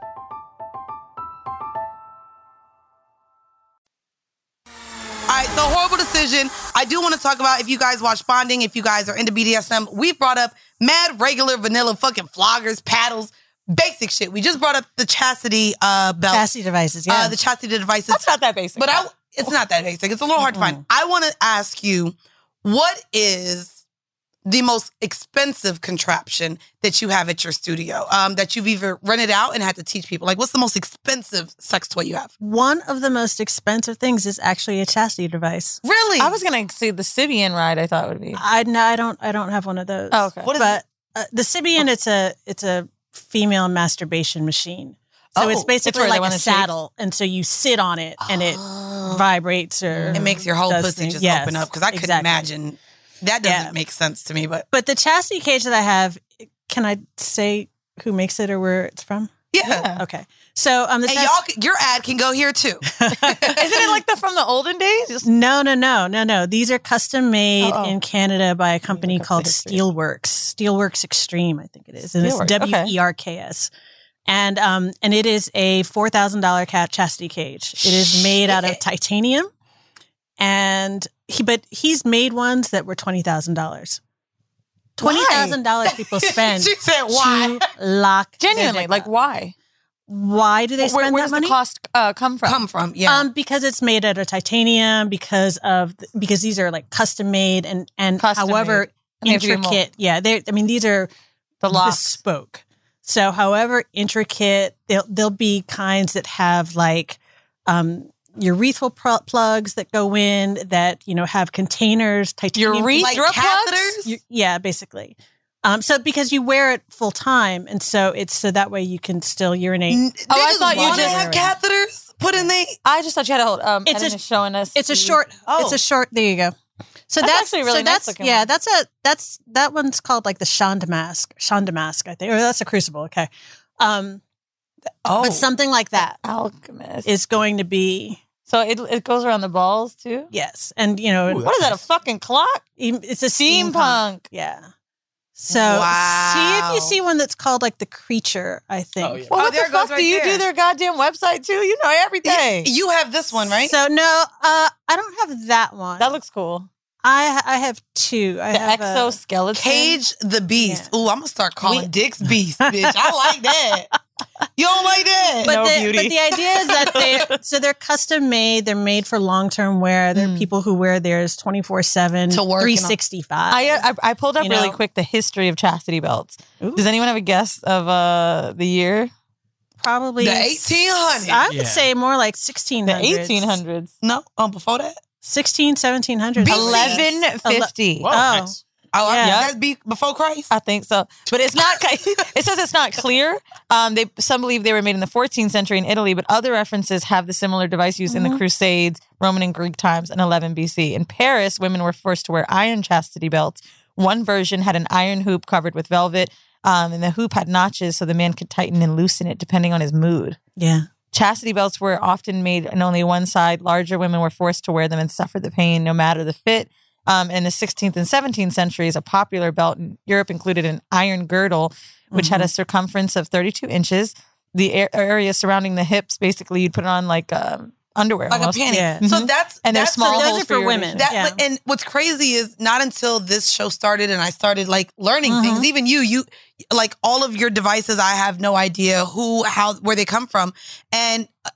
All right, so horrible decision. I do want to talk about if you guys watch Bonding, if you guys are into BDSM. We've brought up mad, regular, vanilla fucking floggers, paddles, basic shit. We just brought up the chastity uh, belt, Chastity devices, yeah. uh, the chastity devices. That's not that basic. But I, it's not that basic. It's a little hard to find. I want to ask you, what is the most expensive contraption that you have at your studio um, that you've either rented out and had to teach people? Like, what's the most expensive sex toy you have? One of the most expensive things is actually a chastity device. Really? I was gonna say the Sybian ride. I thought would be. I no, I don't. I don't have one of those. Oh, okay. What is but uh, the Sybian, it's a it's a female masturbation machine. So Oh, it's it's basically where like wanna a shake? saddle, and so you sit on it, and it Oh. vibrates or It makes your whole pussy things. just Yes, open up because I couldn't exactly. imagine. That doesn't Yeah. make sense to me, but But the chastity cage that I have, can I say who makes it or where it's from? yeah. Okay, so um, the And chast- y'all, your ad can go here too. <laughs> Isn't it like the from the olden days? Just- No, no, no, no, no. These are custom made Oh, oh. in Canada by a company look called history. Steelwerks. Steelwerks Extreme, I think it is, and it's Steelwerks, okay. W E R K S. And um, and it is a four thousand dollar cat chastity cage. It is made out of titanium, and he but he's made ones that were twenty thousand dollars. Twenty thousand dollars people <laughs> spend she said, "Why?" to lock Genuinely, like why? why do they Where, spend where that does money? the cost uh, come from? Come from yeah. Um, because it's made out of titanium, because of because these are like custom made and and Custom however made. And they have to be mold- intricate, yeah, they I mean these are the locks. bespoke. So, however intricate, they'll there'll be kinds that have like um urethral pro- plugs that go in that you know have containers, titanium. Urethra like plugs? catheters. You- yeah, basically. Um, so because you wear it full time, and so it's so that way you can still urinate. N- Oh, I niggas thought you wanna just- have catheters put in the. I just thought you had a hold. Um, It's it's a- showing us. It's a short. Oh. It's a short. There you go. So That's that's, actually really so nice that's looking yeah. one. That's a that's that one's called like the Shonda mask. Shonda mask, I think, or that's a crucible. Okay, um, Oh, but something like that alchemist. is going to be so it it goes around the balls too. yes, and you know Ooh, What is that? A fucking clock? it's a Steampunk. steampunk. Yeah. So Wow. see if you see one that's called like the creature. I think. Oh, yeah. Well, Oh, what there the goes fuck right do you there. do their goddamn website too? You know everything. You have this one, right? So no, uh, I don't have that one. that looks cool. I I have two. I The have a- exoskeleton. Cage the Beast. Yeah. Ooh, I'm gonna start calling We- Dick's Beast, bitch. I like that. <laughs> You don't like that? but No the, beauty. but the idea is that they <laughs> so they're custom made. They're made for long term wear. They're Mm. people who wear theirs twenty four seven, To work three sixty five. I, uh, I I pulled up You really know? quick the history of chastity belts. Ooh. Does anyone have a guess of uh the year? probably The 1800s. I would Yeah. say more like sixteen The hundred, eighteen hundreds. no, um, before that. 16, 1700s. 1150. Whoa, Oh. nice. Oh, Yeah. that'd be before Christ. I think so, but it's not. <laughs> it says it's not clear. Um, they some believe they were made in the 14th century in Italy, but other references have the similar device used in the Crusades, Roman and Greek times, and 11 BC. In Paris, women were forced to wear iron chastity belts. One version had an iron hoop covered with velvet, um, and the hoop had notches so the man could tighten and loosen it depending on his mood. Yeah. Chastity belts were often made in only one side. Larger women were forced to wear them and suffer the pain no matter the fit. Um, in the 16th and 17th centuries, a popular belt in Europe included an iron girdle, which had a circumference of 32 inches. The a- area surrounding the hips, basically, you'd put it on like um, underwear. like almost. a panty. Yeah. So Mhm. that's And they're that's small the- those holes are for your women. That Yeah. and what's crazy is not until this show started and I started like learning things. Even you, you like all of your devices. I have no idea who, how, where they come from. And uh,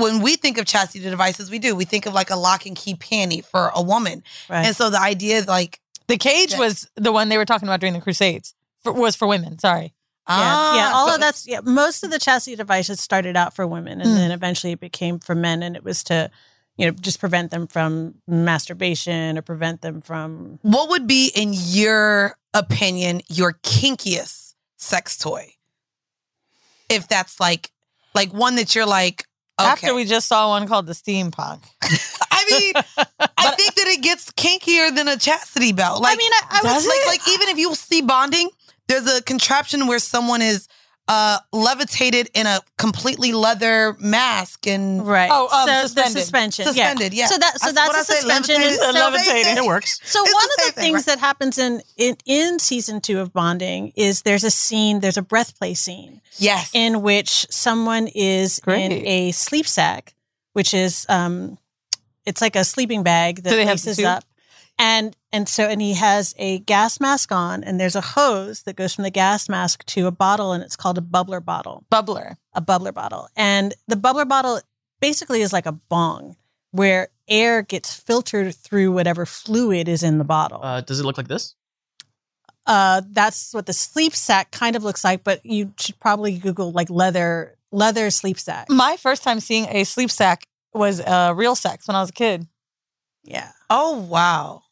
when we think of chastity devices, we do. We think of like a lock and key panty for a woman. Right. And so the idea is like, The cage Yeah. was the one they were talking about during the Crusades. For, was for women. Sorry. Yeah, ah, yeah. All so- of that's yeah. Most of the chastity devices started out for women, and Mm. then eventually it became for men, and it was to, you know, just prevent them from masturbation or prevent them from. What would be, in your opinion, your kinkiest sex toy? If that's like, like one that you're like, okay. After we just saw one called the steampunk. <laughs> I mean, I think that it gets kinkier than a chastity belt. Like, I mean, I, I was like, like even if you see bonding, there's a contraption where someone is uh levitated in a completely leather mask and right. Oh, um, so suspended. the suspension, Suspended, yeah. So that so That's that's what I a said, suspension. levitated. So- Levitated. It works. So It's one the of same the thing, things right? that happens in, in in season two of Bonding is there's a scene, there's a breath play scene yes, in which someone is in a sleep sack, which is um, it's like a sleeping bag that Do they laces tube? up, and and so and he has a gas mask on, and there's a hose that goes from the gas mask to a bottle, and it's called a bubbler bottle, Bubbler. a bubbler bottle, and the bubbler bottle basically is like a bong where air gets filtered through whatever fluid is in the bottle. Uh, does it look like this? Uh, that's what the sleep sack kind of looks like, but you should probably Google like leather leather sleep sack. My first time seeing a sleep sack was uh, real sex when I was a kid. Yeah. Oh wow!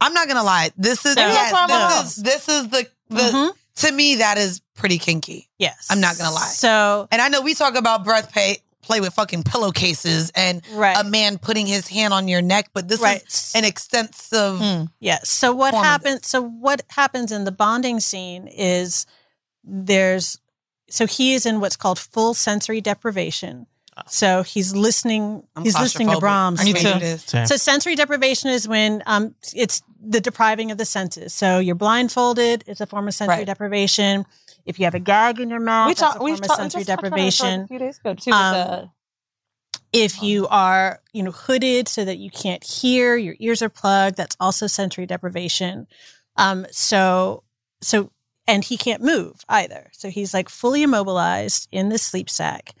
I'm not gonna lie. This is yes, that's this is this is the the Mhm. to me that is pretty kinky. Yes. I'm not gonna lie. So And I know we talk about breath play play with fucking pillowcases and right. a man putting his hand on your neck, but this right. is an extensive. Mm. Yes. So what happens? So what happens in the bonding scene is there's so he is in what's called full sensory deprivation. So he's listening. I'm he's listening to. Brahms. I Me hate too. it is. Same. So sensory deprivation is when um it's the depriving of the senses. So you're blindfolded. It's a form of sensory Right. deprivation. If you have a gag in your mouth, we that's a talked. form We've of talked. sensory about deprivation. a few days ago too. Um, the, if you are you know hooded so that you can't hear your ears are plugged that's also sensory deprivation um so so and he can't move either so he's like fully immobilized in this sleep sack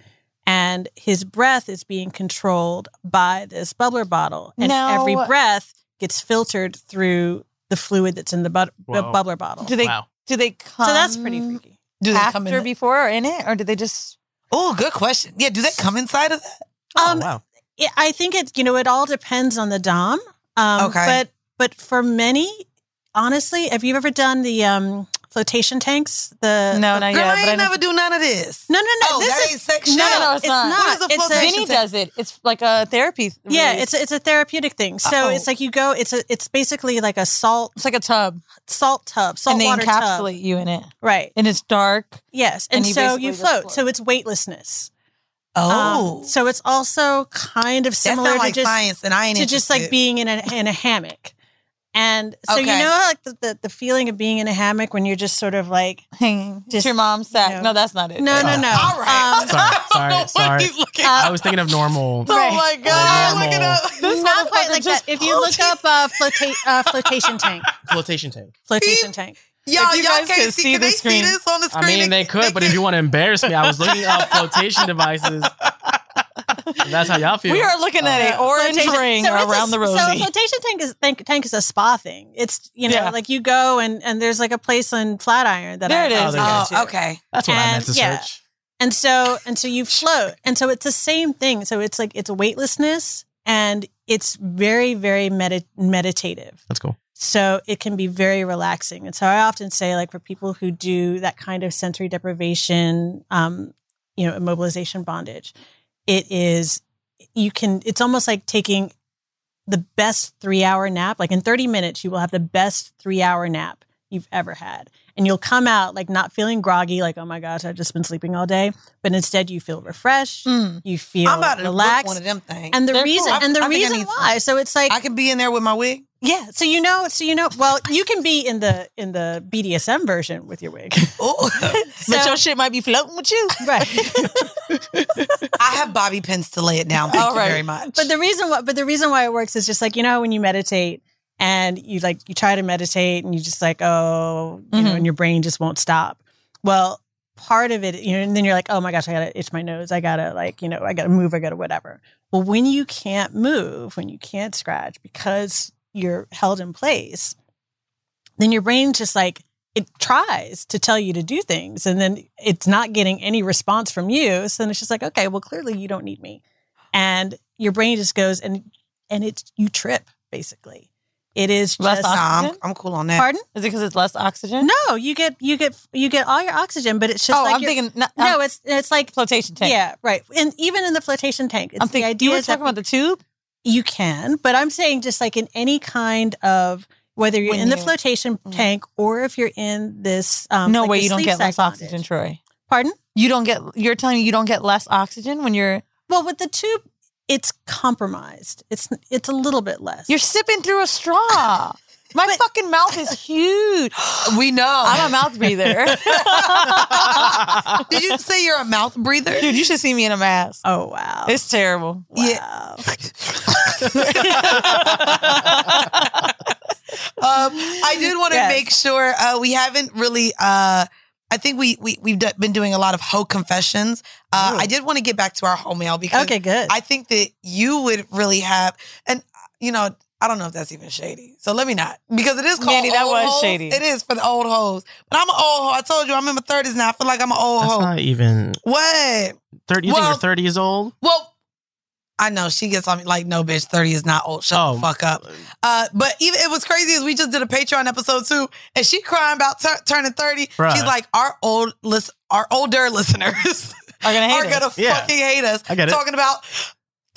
and his breath is being controlled by this bubbler bottle and Now- every breath gets filtered through the fluid that's in the, bu- the bubbler bottle do they? Wow. Do they come? so that's pretty freaky Do they come After, in? before, or in it, or do they just? Oh, good question. Yeah, do they come inside of that? Oh, um wow. it, I think it you know it all depends on the dom. Um, Okay. But but for many, honestly, have you ever done the um, flotation tanks? The No, not Girl, yet. I but ain't I never do none of this. no no no. Oh, this that is ain't sex no. No, no, it's not. not. What is a It's flotation Vinny tank? does it. It's like a therapy. yeah, release. it's a, it's a therapeutic thing. So Oh. it's like you go. It's a it's basically like a salt it's like a tub, salt tub, salt and they water tub. encapsulate you in it, Right. and it's dark. Yes, and, And you so you float. float. So it's weightlessness. Oh, Um, so it's also kind of similar to like just science, and I ain't to just like being in a in a hammock. And so you know like the, the the feeling of being in a hammock when you're just sort of like Hanging. Just Just, your mom's sack. you know. no, that's not it. no no no. All right. Um, Sorry, <laughs> sorry, sorry. looking Uh, I was thinking of normal. <laughs> Oh my god! Normal. Look it up. This not quite like that. If you look up uh, flota- uh, flotation tank, Flotation tank. flotation tank. Y'all, you y'all can't see, see can the they see screen. this on the screen. I mean, they could, but if you want to embarrass me, I was looking up flotation <laughs> devices. And that's how y'all feel. We are looking at an orange Flotation- ring so it's a- around the So rosy. flotation tank is tank, tank is a spa thing. It's you know Yeah. like you go and and there's like a place in Flatiron that There I, it is. I Oh, was there you going go. Oh, okay. That's what I meant to yeah. search. And so and so you float. And so it's the same thing. So it's like it's weightlessness and it's very very medi- meditative. That's cool. So it can be very relaxing. And so I often say like for people who do that kind of sensory deprivation um you know immobilization bondage, it is you can it's almost like taking the best 3-hour nap. Like in 30 minutes you will have the best 3-hour nap you've ever had. And you'll come out like not feeling groggy like oh my gosh, I've just been sleeping all day, but instead you feel refreshed, Mm. you feel I'm about to relaxed. one of them things. and the They're reason cool. and the I- I reason need some. why so it's like I can be in there with my wig. yeah, so you know, so you know, well, you can be in the in the BDSM version with your wig, <laughs> Oh, <laughs> but your shit might be floating with you. right? <laughs> I have bobby pins to lay it down. Thank All you right. very much. but the reason why, but the reason why it works is just like you know when you meditate and you like you try to meditate and you just like oh you know Mhm. and your brain just won't stop. Well, part of it, you know, and then you're like oh my gosh, I gotta itch my nose, I gotta like you know I gotta move, I gotta whatever. Well, when you can't move, when you can't scratch because you're held in place, then your brain just like it tries to tell you to do things and then it's not getting any response from you so then it's just like okay well clearly you don't need me and your brain just goes and and it's you trip basically it is Less just Nah, I'm, oxygen? I'm cool on that. pardon Is it because it's less oxygen? no you get you get you get all your oxygen but it's just oh, like I'm thinking no, no it's it's like flotation tank. yeah right and even in the flotation tank it's I'm the thinking. idea You were talking about the tube. you can, but I'm saying just like in any kind of whether you're When in the flotation Mm. tank or if you're in this um no like way, you don't get less oxygen. Troy. Pardon? You don't get. You're telling me you don't get less oxygen when you're Well, with the tube, it's compromised. It's it's a little bit less. you're sipping through a straw. <laughs> My fucking mouth is huge. <gasps> We know. I'm a mouth breather. <laughs> Did you say you're a mouth breather? Dude, you should see me in a mask. oh wow. It's terrible. Yeah. <laughs> Um, I did want to Yes. make sure uh, we haven't really. Uh, I think we we we've d- been doing a lot of hoe confessions. Uh, I did want to get back to our hoe mail because okay, good. I think that you would really have, and you know, I don't know if that's even shady. So let me not because it is called Mandy, that old was hoes. shady. It is for the old hoes, but I'm an old hoe. I told you I'm in my thirties now. I feel like I'm an old That's hoe. not even what? 30. You think you're 30 years old? Well, I know she gets on me like, no, bitch, 30 is not old. Shut Oh. the fuck up. Uh, but even it was crazy as we just did a Patreon episode too, and she crying about tur- turning 30. Bruh. She's like, our old list, our older <laughs> listeners Are gonna hate are us. gonna Yeah. fucking hate us. I get it. Talking about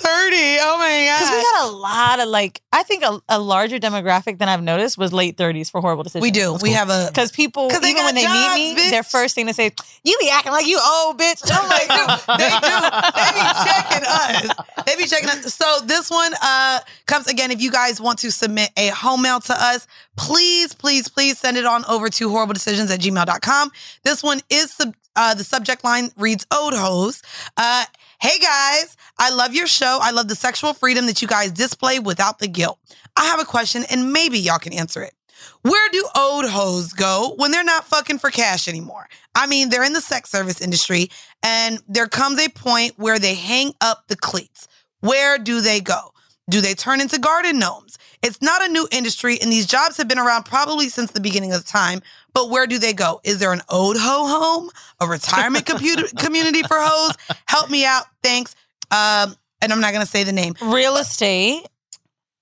30. Oh my God. Because we got a lot of like, I think a, a larger demographic than I've noticed was late 30s for horrible decisions. We do. We have a Because people, 'Cause even when they jobs, meet me, bitch. their first thing to say, "You be acting like you old bitch." <laughs> I'm like, they do. They do. They be checking us. They be checking us. So this one uh comes again. If you guys want to submit a home mail to us, please, please, please send it on over to horrible decisions at gmail.com. This one is sub- uh the subject line reads Ode Hose. Uh Hey guys, I love your show. I love the sexual freedom that you guys display without the guilt. I have a question and maybe y'all can answer it. Where do old hoes go when they're not fucking for cash anymore? I mean, they're in the sex service industry and there comes a point where they hang up the cleats. Where do they go? Do they turn into garden gnomes? It's not a new industry and these jobs have been around probably since the beginning of time, but where do they go? Is there an old ho home, a retirement computer, <laughs> community for hoes? Help me out. Thanks. Um, and I'm not going to say the name. real estate.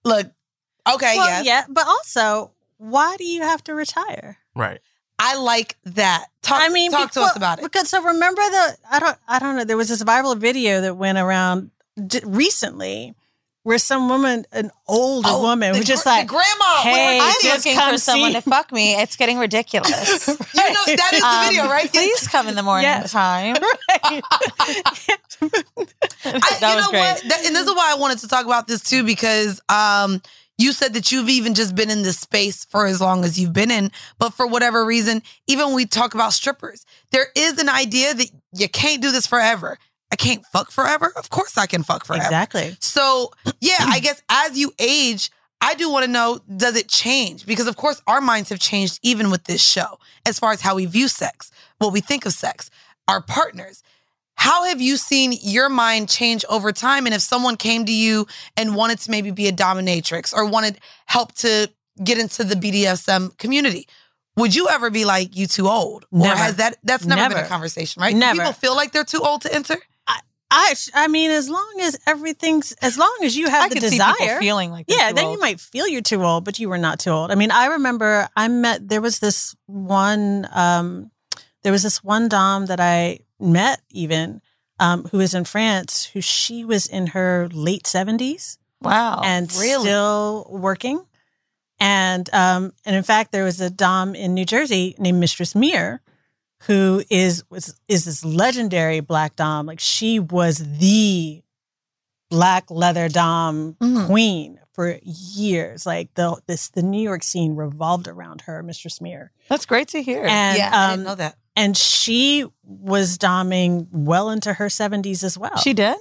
Look, okay, well, yes. yeah, but also, why do you have to retire? Right. I like that. Talk, I mean, talk to us about it. Because so remember the I don't I don't know. There was this viral video that went around d- recently where some woman, an older Oh, woman, the was just gr- like, the grandma. Hey, I'm just looking come for someone see- to fuck me. It's getting ridiculous. <laughs> You know that is the Um, video, right? Please come in the morning Yeah. time. <laughs> <laughs> I, that you was know great. what? That- and this is why I wanted to talk about this too, because um, you said that you've even just been in this space for as long as you've been in, but for whatever reason, even when we talk about strippers, there is an idea that you can't do this forever. I can't fuck forever. Of course I can fuck forever. Exactly. So, yeah, I guess as you age, I do want to know does it change? Because, of course, our minds have changed even with this show as far as how we view sex, what we think of sex, our partners. How have you seen your mind change over time? And if someone came to you and wanted to maybe be a dominatrix or wanted help to get into the BDSM community, would you ever be like, you too old? Or Never. has that, that's never, been a conversation, right? Do Never. people feel like they're too old to enter? I I mean, as long as everything's as long as you have I the desire, feeling like yeah, then old. you might feel you're too old, but you were not too old. I mean, I remember I met there was this one um there was this one dom that I met even um who was in France who she was in her late 70s Wow. and really? still working. And um and in fact there was a dom in New Jersey named Mistress Meir who is was is this legendary black dom like she was the black leather dom Mhm. queen for years like the this the New York scene revolved around her Mistress Smear. That's great to hear. and yeah, I um didn't know that. and she was doming well into her 70s as well she did?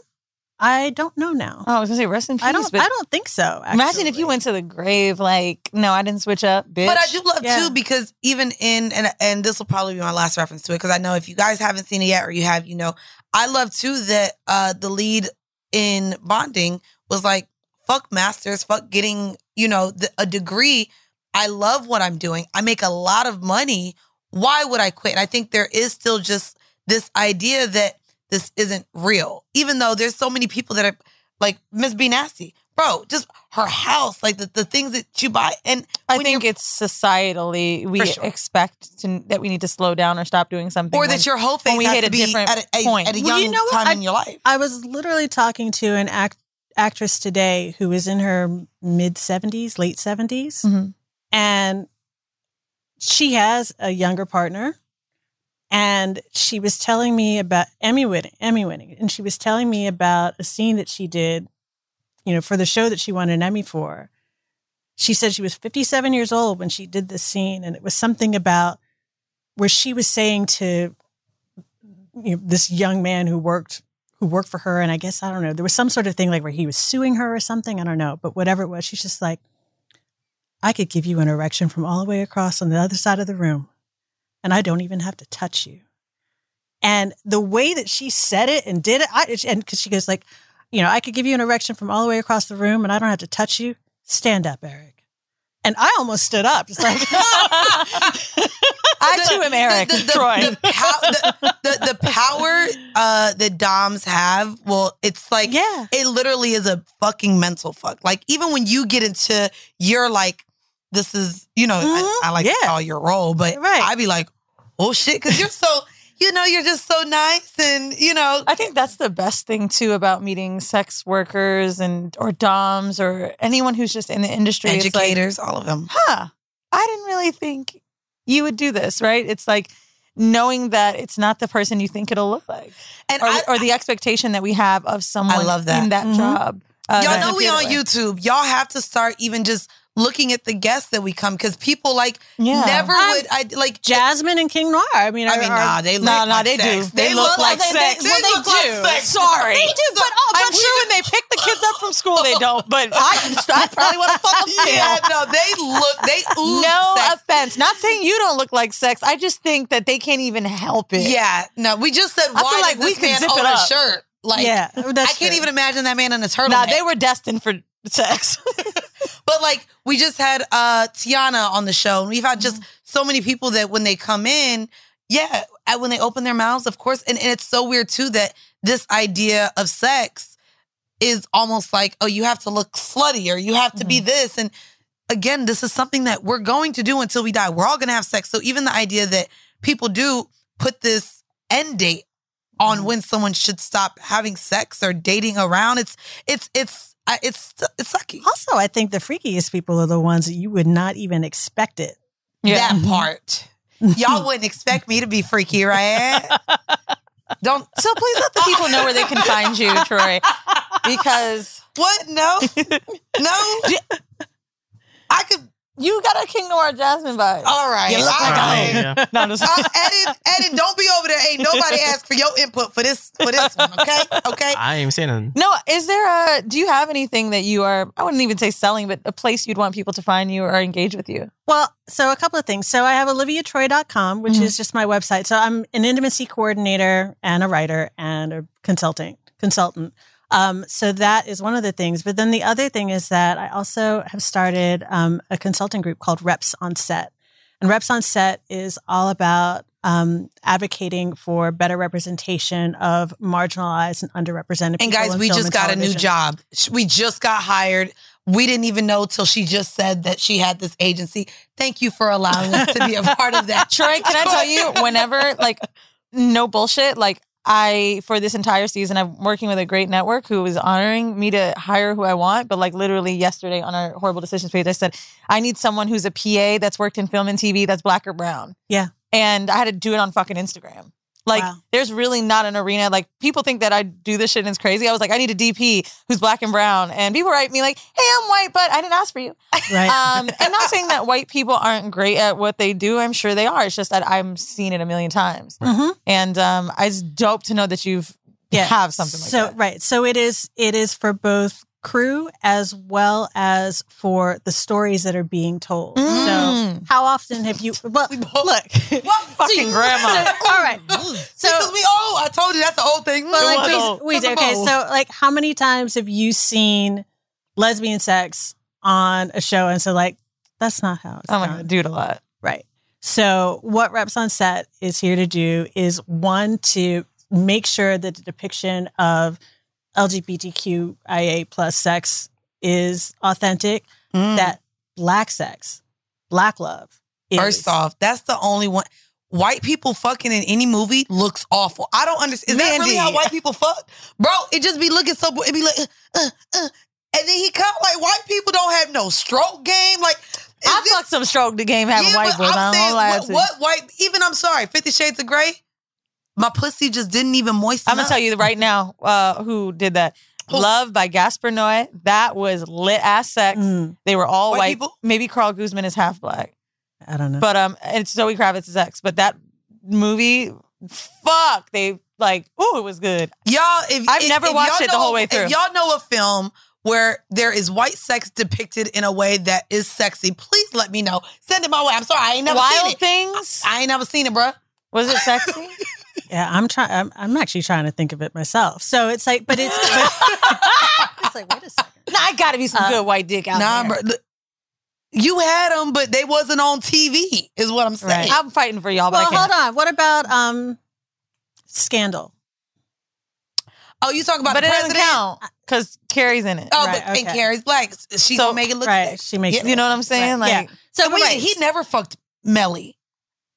I don't know now Oh, I was gonna say rest in peace. I don't but I don't think so imagine if you went to the grave like, no, I didn't switch up, bitch. But I do love Yeah. too because even in and and this will probably be my last reference to it because I know if you guys haven't seen it yet or you have, you know, I love too that uh the lead in bonding was like fuck masters, fuck getting you know the, a degree. I love what I'm doing. I make a lot of money. Why would I quit? And I think there is still just this idea that this isn't real, even though there's so many people that are like Miss B Nasty, bro. Just her house, like the, the things that you buy, and I think it's societally we sure. expect to, that we need to slow down or stop doing something. or when- that your whole face when we has hit to a be different at a, a- point. at a Well, young you know time I- in your life. I was literally talking to an act- actress today who is in her mid 70s, late 70s, Mhm. and she has a younger partner. And she was telling me about Emmy winning, Emmy winning, and she was telling me about a scene that she did, you know, for the show that she won an Emmy for. She said she was 57 years old when she did this scene, and it was something about where she was saying to you know, this young man who worked who worked for her and I guess I don't know there was some sort of thing like where he was suing her or something I don't know but whatever it was she's just like I could give you an erection from all the way across on the other side of the room and I don't even have to touch you. And the way that she said it and did it I, and because she goes like you know I could give you an erection from all the way across the room and I don't have to touch you. Stand up Eric. And I almost stood up. Just like I <laughs> too am Eric the, the, Troy. The, pow- the, the, the power uh, that Doms have, well, it's like, yeah. it literally is a fucking mental fuck. Like, even when you get into your, like, this is, you know, Mhm. I, I like Yeah. to call your role, but Right. I'd be like, oh shit, because you're so, you know, you're just so nice and, you know, I think that's the best thing too about meeting sex workers and or doms or anyone who's just in the industry. It's like, educators, all of them. huh, I didn't really think you would do this, right? It's like knowing that it's not the person you think it'll look like, And or, I, or the expectation that we have of someone I love that. in that Mhm. job. Uh, Y'all know we on way. YouTube. Y'all have to start even just looking at the guests that we come because people like Yeah. never I- would. I like Jasmine and King Noir I mean I are- mean, are- nah, they look No, no, like they sex. do. They look like they, sex. They, Well, they look like do. sex. Sorry. they do. But oh, I'm but sure when they pick the kids up from school, they don't. But <laughs> I, I probably want to fuck them <laughs> yeah, no, they look. They ooze No sex. offense. Not saying you don't look like sex. I just think that they can't even help it. Yeah, no. We just said I why feel like does we this could man zip own it a up. shirt? Like, yeah I can't true. even imagine that man in a turtleneck. Nah, they were destined for sex. <laughs> But like we just had uh Tiana on the show, and we've had just Mm-hmm. so many people that when they come in, yeah, when they open their mouths, of course, and, and it's so weird too that this idea of sex is almost like, oh, you have to look slutty or you have to be Mm-hmm. this. And again, this is something that we're going to do until we die. We're all gonna have sex. So even the idea that people do put this end date on Mm-hmm. when someone should stop having sex or dating around, it's it's it's I- it's it's sucky. Also, I think the freakiest people are the ones that you would not even expect it. That mm-hmm. part. Y'all wouldn't expect me to be freaky, right? <laughs> Don't so please let the people know where they can find you, Troy. Because what? No, <laughs> no. I could. You got a King Noir Jasmine vibe. All right. You look like I- a- yeah. No, I'm just- Uh, edit, edit. Don't be over there. Ain't nobody asked for your input for this for this one. Okay, okay. I ain't even saying nothing. No, is there a? Do you have anything that you are? I wouldn't even say selling, but a place you'd want people to find you or engage with you. Well, so a couple of things. So I have oliviatroy.com, which Mhm. is just my website. So I'm an intimacy coordinator and a writer and a consulting consultant. Um, so that is one of the things. But then the other thing is that I also have started um, a consulting group called Reps on Set. And Reps on Set is all about um, advocating for better representation of marginalized and underrepresented people. And guys, in we film just and got a new job. We just got hired. We didn't even know till she just said that she had this agency. Thank you for allowing us to be a <laughs> part of that. Troy, can I tell you, whenever, like, no bullshit, like, I, for this entire season, I'm working with a great network who is honoring me to hire who I want. But, like, literally yesterday on our Horrible Decisions page, I said, I need someone who's a PA that's worked in film and TV that's black or brown. Yeah. And I had to do it on fucking Instagram. Like, Wow. there's really not an arena. Like, people think that I do this shit and it's crazy. I was like, I need a DP who's black and brown. And people write me, like, hey, I'm white, but I didn't ask for you. Right. Um, and not saying that white people aren't great at what they do. I'm sure they are. It's just that I'm seen it a million times. Mhm. And um, it's dope to know that you've Yeah. have something like so that. right so it is it is for both crew as well as for the stories that are being told so Mm. how often have you well look <laughs> What Fucking grandma. so, <laughs> all right <laughs> So, because we old. I told you that's the old thing. well, like, we, we, a okay so like how many times have you seen lesbian sex on a show and so like that's not how it's Oh my done god, dude, a lot. Right. So, what Reps on Set is here to do is one, to make sure that the depiction of LGBTQIA plus sex is authentic, Mm. that black sex, black love. Is. First off, that's the only one. White people fucking in any movie looks awful. I don't understand. Is that really how white people fuck, bro? It just be looking so. It be like, uh, uh, uh. and then he come like white people don't have no stroke game. Like I this- fucked some stroke the game having Yeah, white but boys. I'm I saying, what, to what white? Even I'm sorry, Fifty Shades of Grey. My pussy just didn't even moisten. I'm gonna up. tell you right now uh, who did that. Who? Love by Gaspar Noé. That was lit ass sex. Mm, They were all White white. people? Maybe Karl Glusman is half black. I don't know. But um, and Zoe Kravitz's ex. But that movie, fuck, they like, oh, it was good. y'all. If I've if- never if watched it the whole way through. If y'all know a film where there is white sex depicted in a way that is sexy, please let me know. Send it my way. I'm sorry, I ain't never seen it. Wild. Things. I ain't never seen it, bruh. Was it sexy? <laughs> yeah, I'm trying. I'm, I'm actually trying to think of it myself. So it's like, but it's. But, <laughs> it's like, wait a second. nah, I gotta be some Uh, good white dick out Nah, there. bruh. Look, You had them, but they wasn't on TV. Is what I'm saying. I'm fighting for y'all, but Well, I can't. hold on. What about um, Scandal? Oh, you talking about But the it doesn't count because Kerry's in it. Oh, Right, but and okay. Kerry's black. She So- gonna make it look Right. sexy. She makes. Yeah. You know what I'm saying? Right, yeah. Like So And we, right. he never fucked Mellie.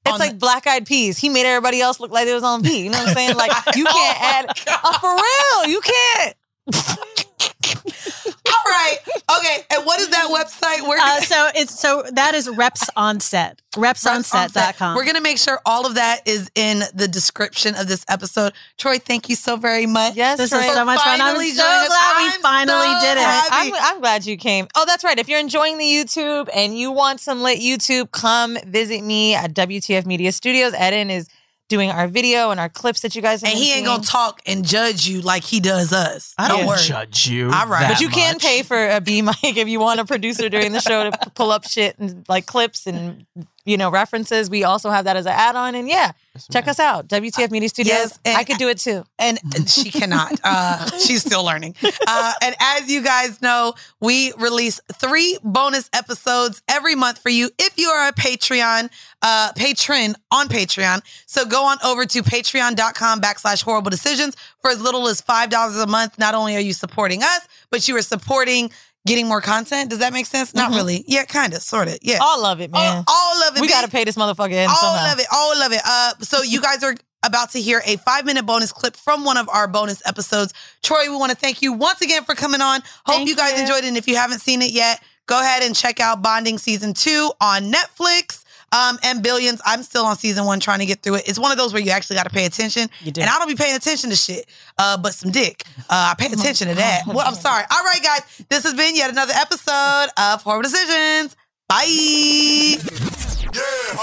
It's like black eyed peas. He made everybody else look like it was on P. You know what I'm saying? Like <laughs> you can't add. Oh, for real, you can't. <laughs> All <laughs> right. Okay. And what is that website? Where Uh, so it's so that is reps on set repsonset.com We're going to make sure all of that is in the description of this episode. Troy, thank you so very much. Yes, this Troy. is so much fun i'm finally so joining us. glad we I'm finally so did it. I'm, I'm glad you came. Oh, that's right. If you're enjoying the YouTube and you want some lit YouTube, come visit me at WTF Media Studios. Eden is doing our video and our clips that you guys have And been he ain't seeing. going to talk and judge you like he does us. I don't worry. judge you. All right. that But you can pay for a B mic <laughs> if you want a producer during the show to pull up shit and like clips and you know references. We also have that as an add-on. And yeah, check us out. WTF Media Studios. Yes, and- I could do it too. and she cannot. <laughs> Uh, she's still learning. Uh, and as you guys know, we release three bonus episodes every month for you if you are a Patreon uh, patron on Patreon. So go on over to patreon.com backslash horrible decisions for as little as $5 a month. Not only are you supporting us, but you are supporting getting more content. Does that make sense? Not Mhm. really. Yeah, kind of, sort of. Yeah. All of it, man. all, all of it. we got to pay this motherfucker in all somehow. of it, all of it. Uh, so you guys are about to hear a five minute bonus clip from one of our bonus episodes. Troy, we want to thank you once again for coming on. Hope Thank you guys you. enjoyed it. And if you haven't seen it yet, go ahead and check out Bonding season two on Netflix. Um, and Billions. I'm still on season one trying to get through it. It's one of those where you actually got to pay attention. You do. And I don't be paying attention to shit, uh, but some dick. Uh, I pay attention to that. <laughs> Well, I'm sorry. All right, guys. This has been yet another episode of Horrible Decisions. Bye.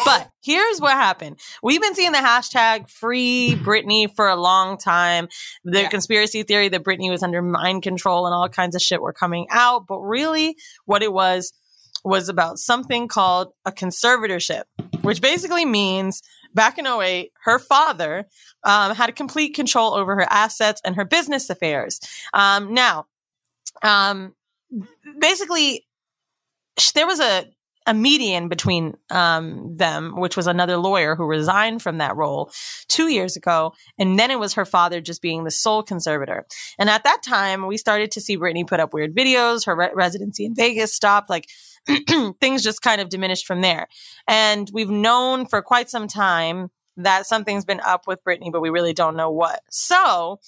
But here's what happened. We've been seeing the hashtag free Britney for a long time. The Yeah. conspiracy theory that Britney was under mind control and all kinds of shit were coming out. But really, what it was was about something called a conservatorship, which basically means back in 08, her father um, had complete control over her assets and her business affairs. Um, now, um, basically, there was a a median between um, them, which was another lawyer who resigned from that role two years ago. And then it was her father just being the sole conservator. And at that time, we started to see Britney put up weird videos. Her re- residency in Vegas stopped. Like <clears throat> things just kind of diminished from there. And we've known for quite some time that something's been up with Britney, but we really don't know what. So,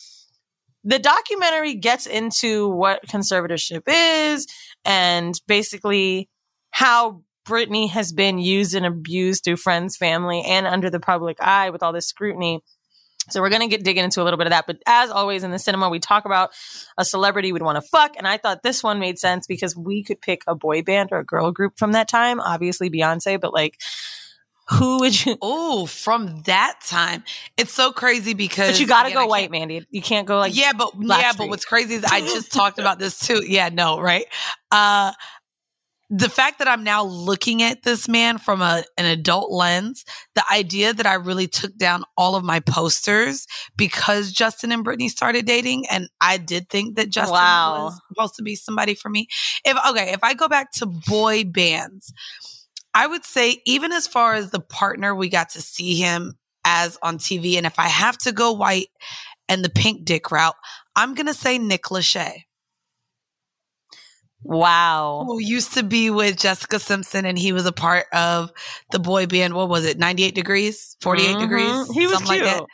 the documentary gets into what conservatorship is and basically how Britney has been used and abused through friends, family, and under the public eye with all this scrutiny. So we're gonna get digging into a little bit of that. But as always in the cinema, we talk about a celebrity we'd want to fuck, and I thought this one made sense because we could pick a boy band or a girl group from that time. Obviously Beyonce, but like, who would you? Oh, from that time, it's so crazy because But you got to go white, Mandy. You can't go like yeah, but yeah, but what's crazy is I just <laughs> talked about this too. Yeah, no, right? Uh the fact that I'm now looking at this man from a, an adult lens, the idea that I really took down all of my posters because Justin and Britney started dating, and I did think that Justin Wow. was supposed to be somebody for me. If okay, if I go back to boy bands, I would say even as far as the partner we got to see him as on TV, and if I have to go white and the pink dick route, I'm gonna say Nick Lachey, wow. who used to be with Jessica Simpson, and he was a part of the boy band. What was it? 98 degrees, 48 Mhm. degrees. He was something cute. Like that.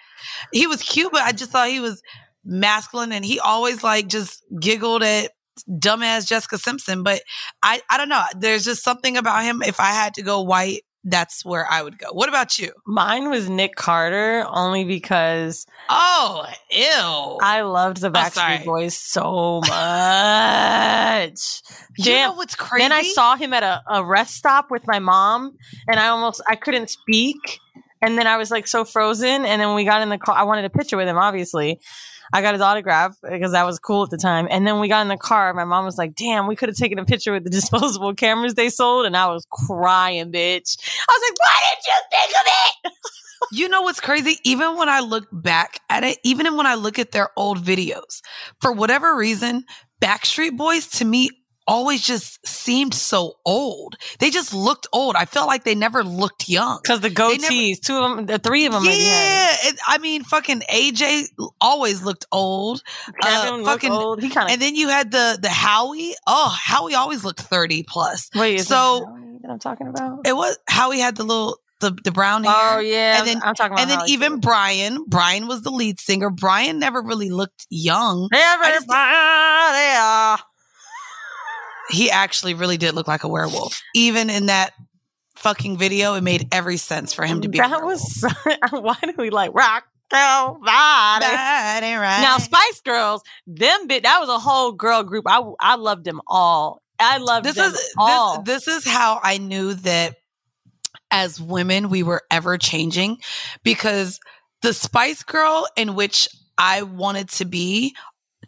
He was cute, but I just thought he was masculine, and he always like just giggled at dumbass Jessica Simpson. But I, I don't know. There's just something about him. If I had to go white, that's where I would go. What about you? Mine was Nick Carter only because Oh, ew. I loved the Oh. Backstreet Boys so much. you Damn. know what's crazy? Then I saw him at a, a rest stop with my mom, and I almost I couldn't speak, and then I was like so frozen. And then we got in the car. I wanted a picture with him, obviously. I got his autograph because that was cool at the time. And then we got in the car. My mom was like, "Damn, we could have taken a picture with the <laughs> disposable cameras they sold," and I was crying, bitch. I was like, "Why did you think of it?" <laughs> You know what's crazy? Even when I look back at it, even when I look at their old videos, for whatever reason, Backstreet Boys to me always just seemed so old. They just looked old. I felt like they never looked young. Because the never- goatees, two of them, the three of them, maybe Yeah, it, I mean, fucking AJ always looked old. Kevin Uh, looked fucking- old. He kind of And then you had the the Howie. Oh, Howie always looked thirty plus. wait. Is so- so that I'm talking about? It was Howie had the little the the brown hair. Oh yeah, And then- I'm talking about. and then even did. Brian, Brian was the lead singer. Brian never really looked young. everybody, just- uh, He actually really did look like a werewolf. Even in that fucking video, it made every sense for him to be. a that was <laughs> why do we like rock your body? Body right. Now Spice Girls, them bit that was a whole girl group. I I loved them all. I loved this them is all. this, this is how I knew that as women we were ever changing because the Spice Girl in which I wanted to be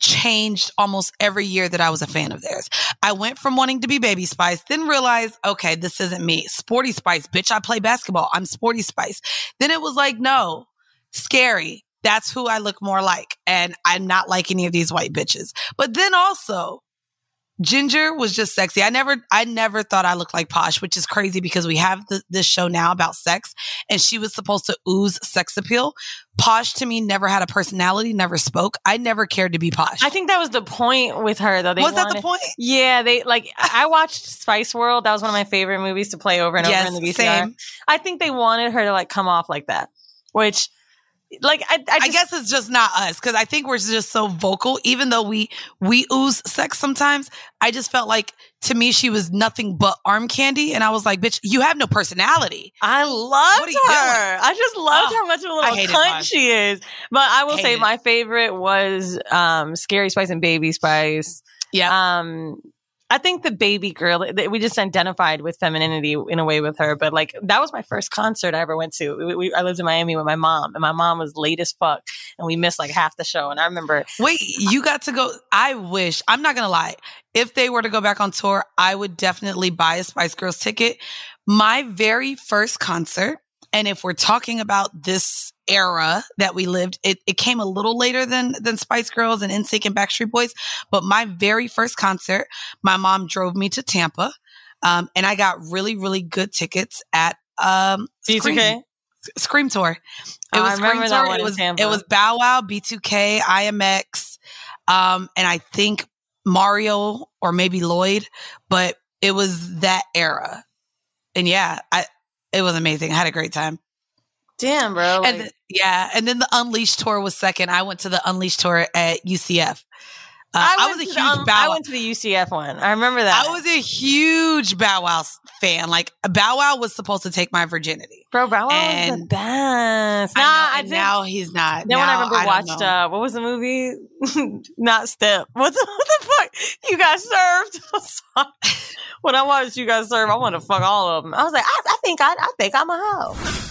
changed almost every year that I was a fan of theirs. I went from wanting to be Baby Spice, then realized, okay, this isn't me. Sporty Spice, bitch, I play basketball. I'm Sporty Spice. Then it was like, no, scary. That's who I look more like. And I'm not like any of these white bitches. But then also, Ginger was just sexy. I never, I never thought I looked like Posh, which is crazy because we have the, this show now about sex, and she was supposed to ooze sex appeal. Posh to me never had a personality, never spoke. I never cared to be Posh. I think that was the point with her though. They was that the point? Yeah, they like I watched Spice World. That was one of my favorite movies to play over and over in the VCR. same. I think they wanted her to like come off like that, which like I I, I, guess it's just not us because I think we're just so vocal. Even though we we ooze sex sometimes, I just felt like to me she was nothing but arm candy, and I was like, "Bitch, you have no personality." I loved What are you her. I just loved Oh, how much of a little cunt she is. But I will say it. my favorite was um Scary Spice and Baby Spice. Yeah, Um I think the baby girl, we just identified with femininity in a way with her. But like, that was my first concert I ever went to. We, we, I lived in Miami with my mom, and my mom was late as fuck, and we missed like half the show. And I remember, Wait, you got to go. I wish, I'm not to lie. If they were to go back on tour, I would definitely buy a Spice Girls ticket. My very first concert, and if we're talking about this era that we lived, it, it came a little later than than Spice Girls and NSYNC and Backstreet Boys. But my very first concert, my mom drove me to Tampa, um, and I got really really good tickets at um, Scream, B2K. Scream Tour. It Oh, was Scream Tour. It was it was Bow Wow, B2K, IMX, um, and I think Mario or maybe Lloyd, but it was that era. And yeah, I it was amazing. I had a great time. Damn, bro. and yeah, and then the Unleashed tour was second. I went to the Unleashed tour at UCF. Uh, I, went was a huge the, um, Bow Wow. I went to the UCF one. I remember that. I was a huge Bow Wow fan. Like Bow Wow was supposed to take my virginity. bro. Bow Wow was the and- best. Nah, I know, I now he's not. Then when I remember don't watched uh what was the movie? <laughs> Not Step. What the, <laughs> what the fuck? You got served. <laughs> When I watched you guys serve, I want to fuck all of them. I was like, I, I think I, I think I'm a hoe.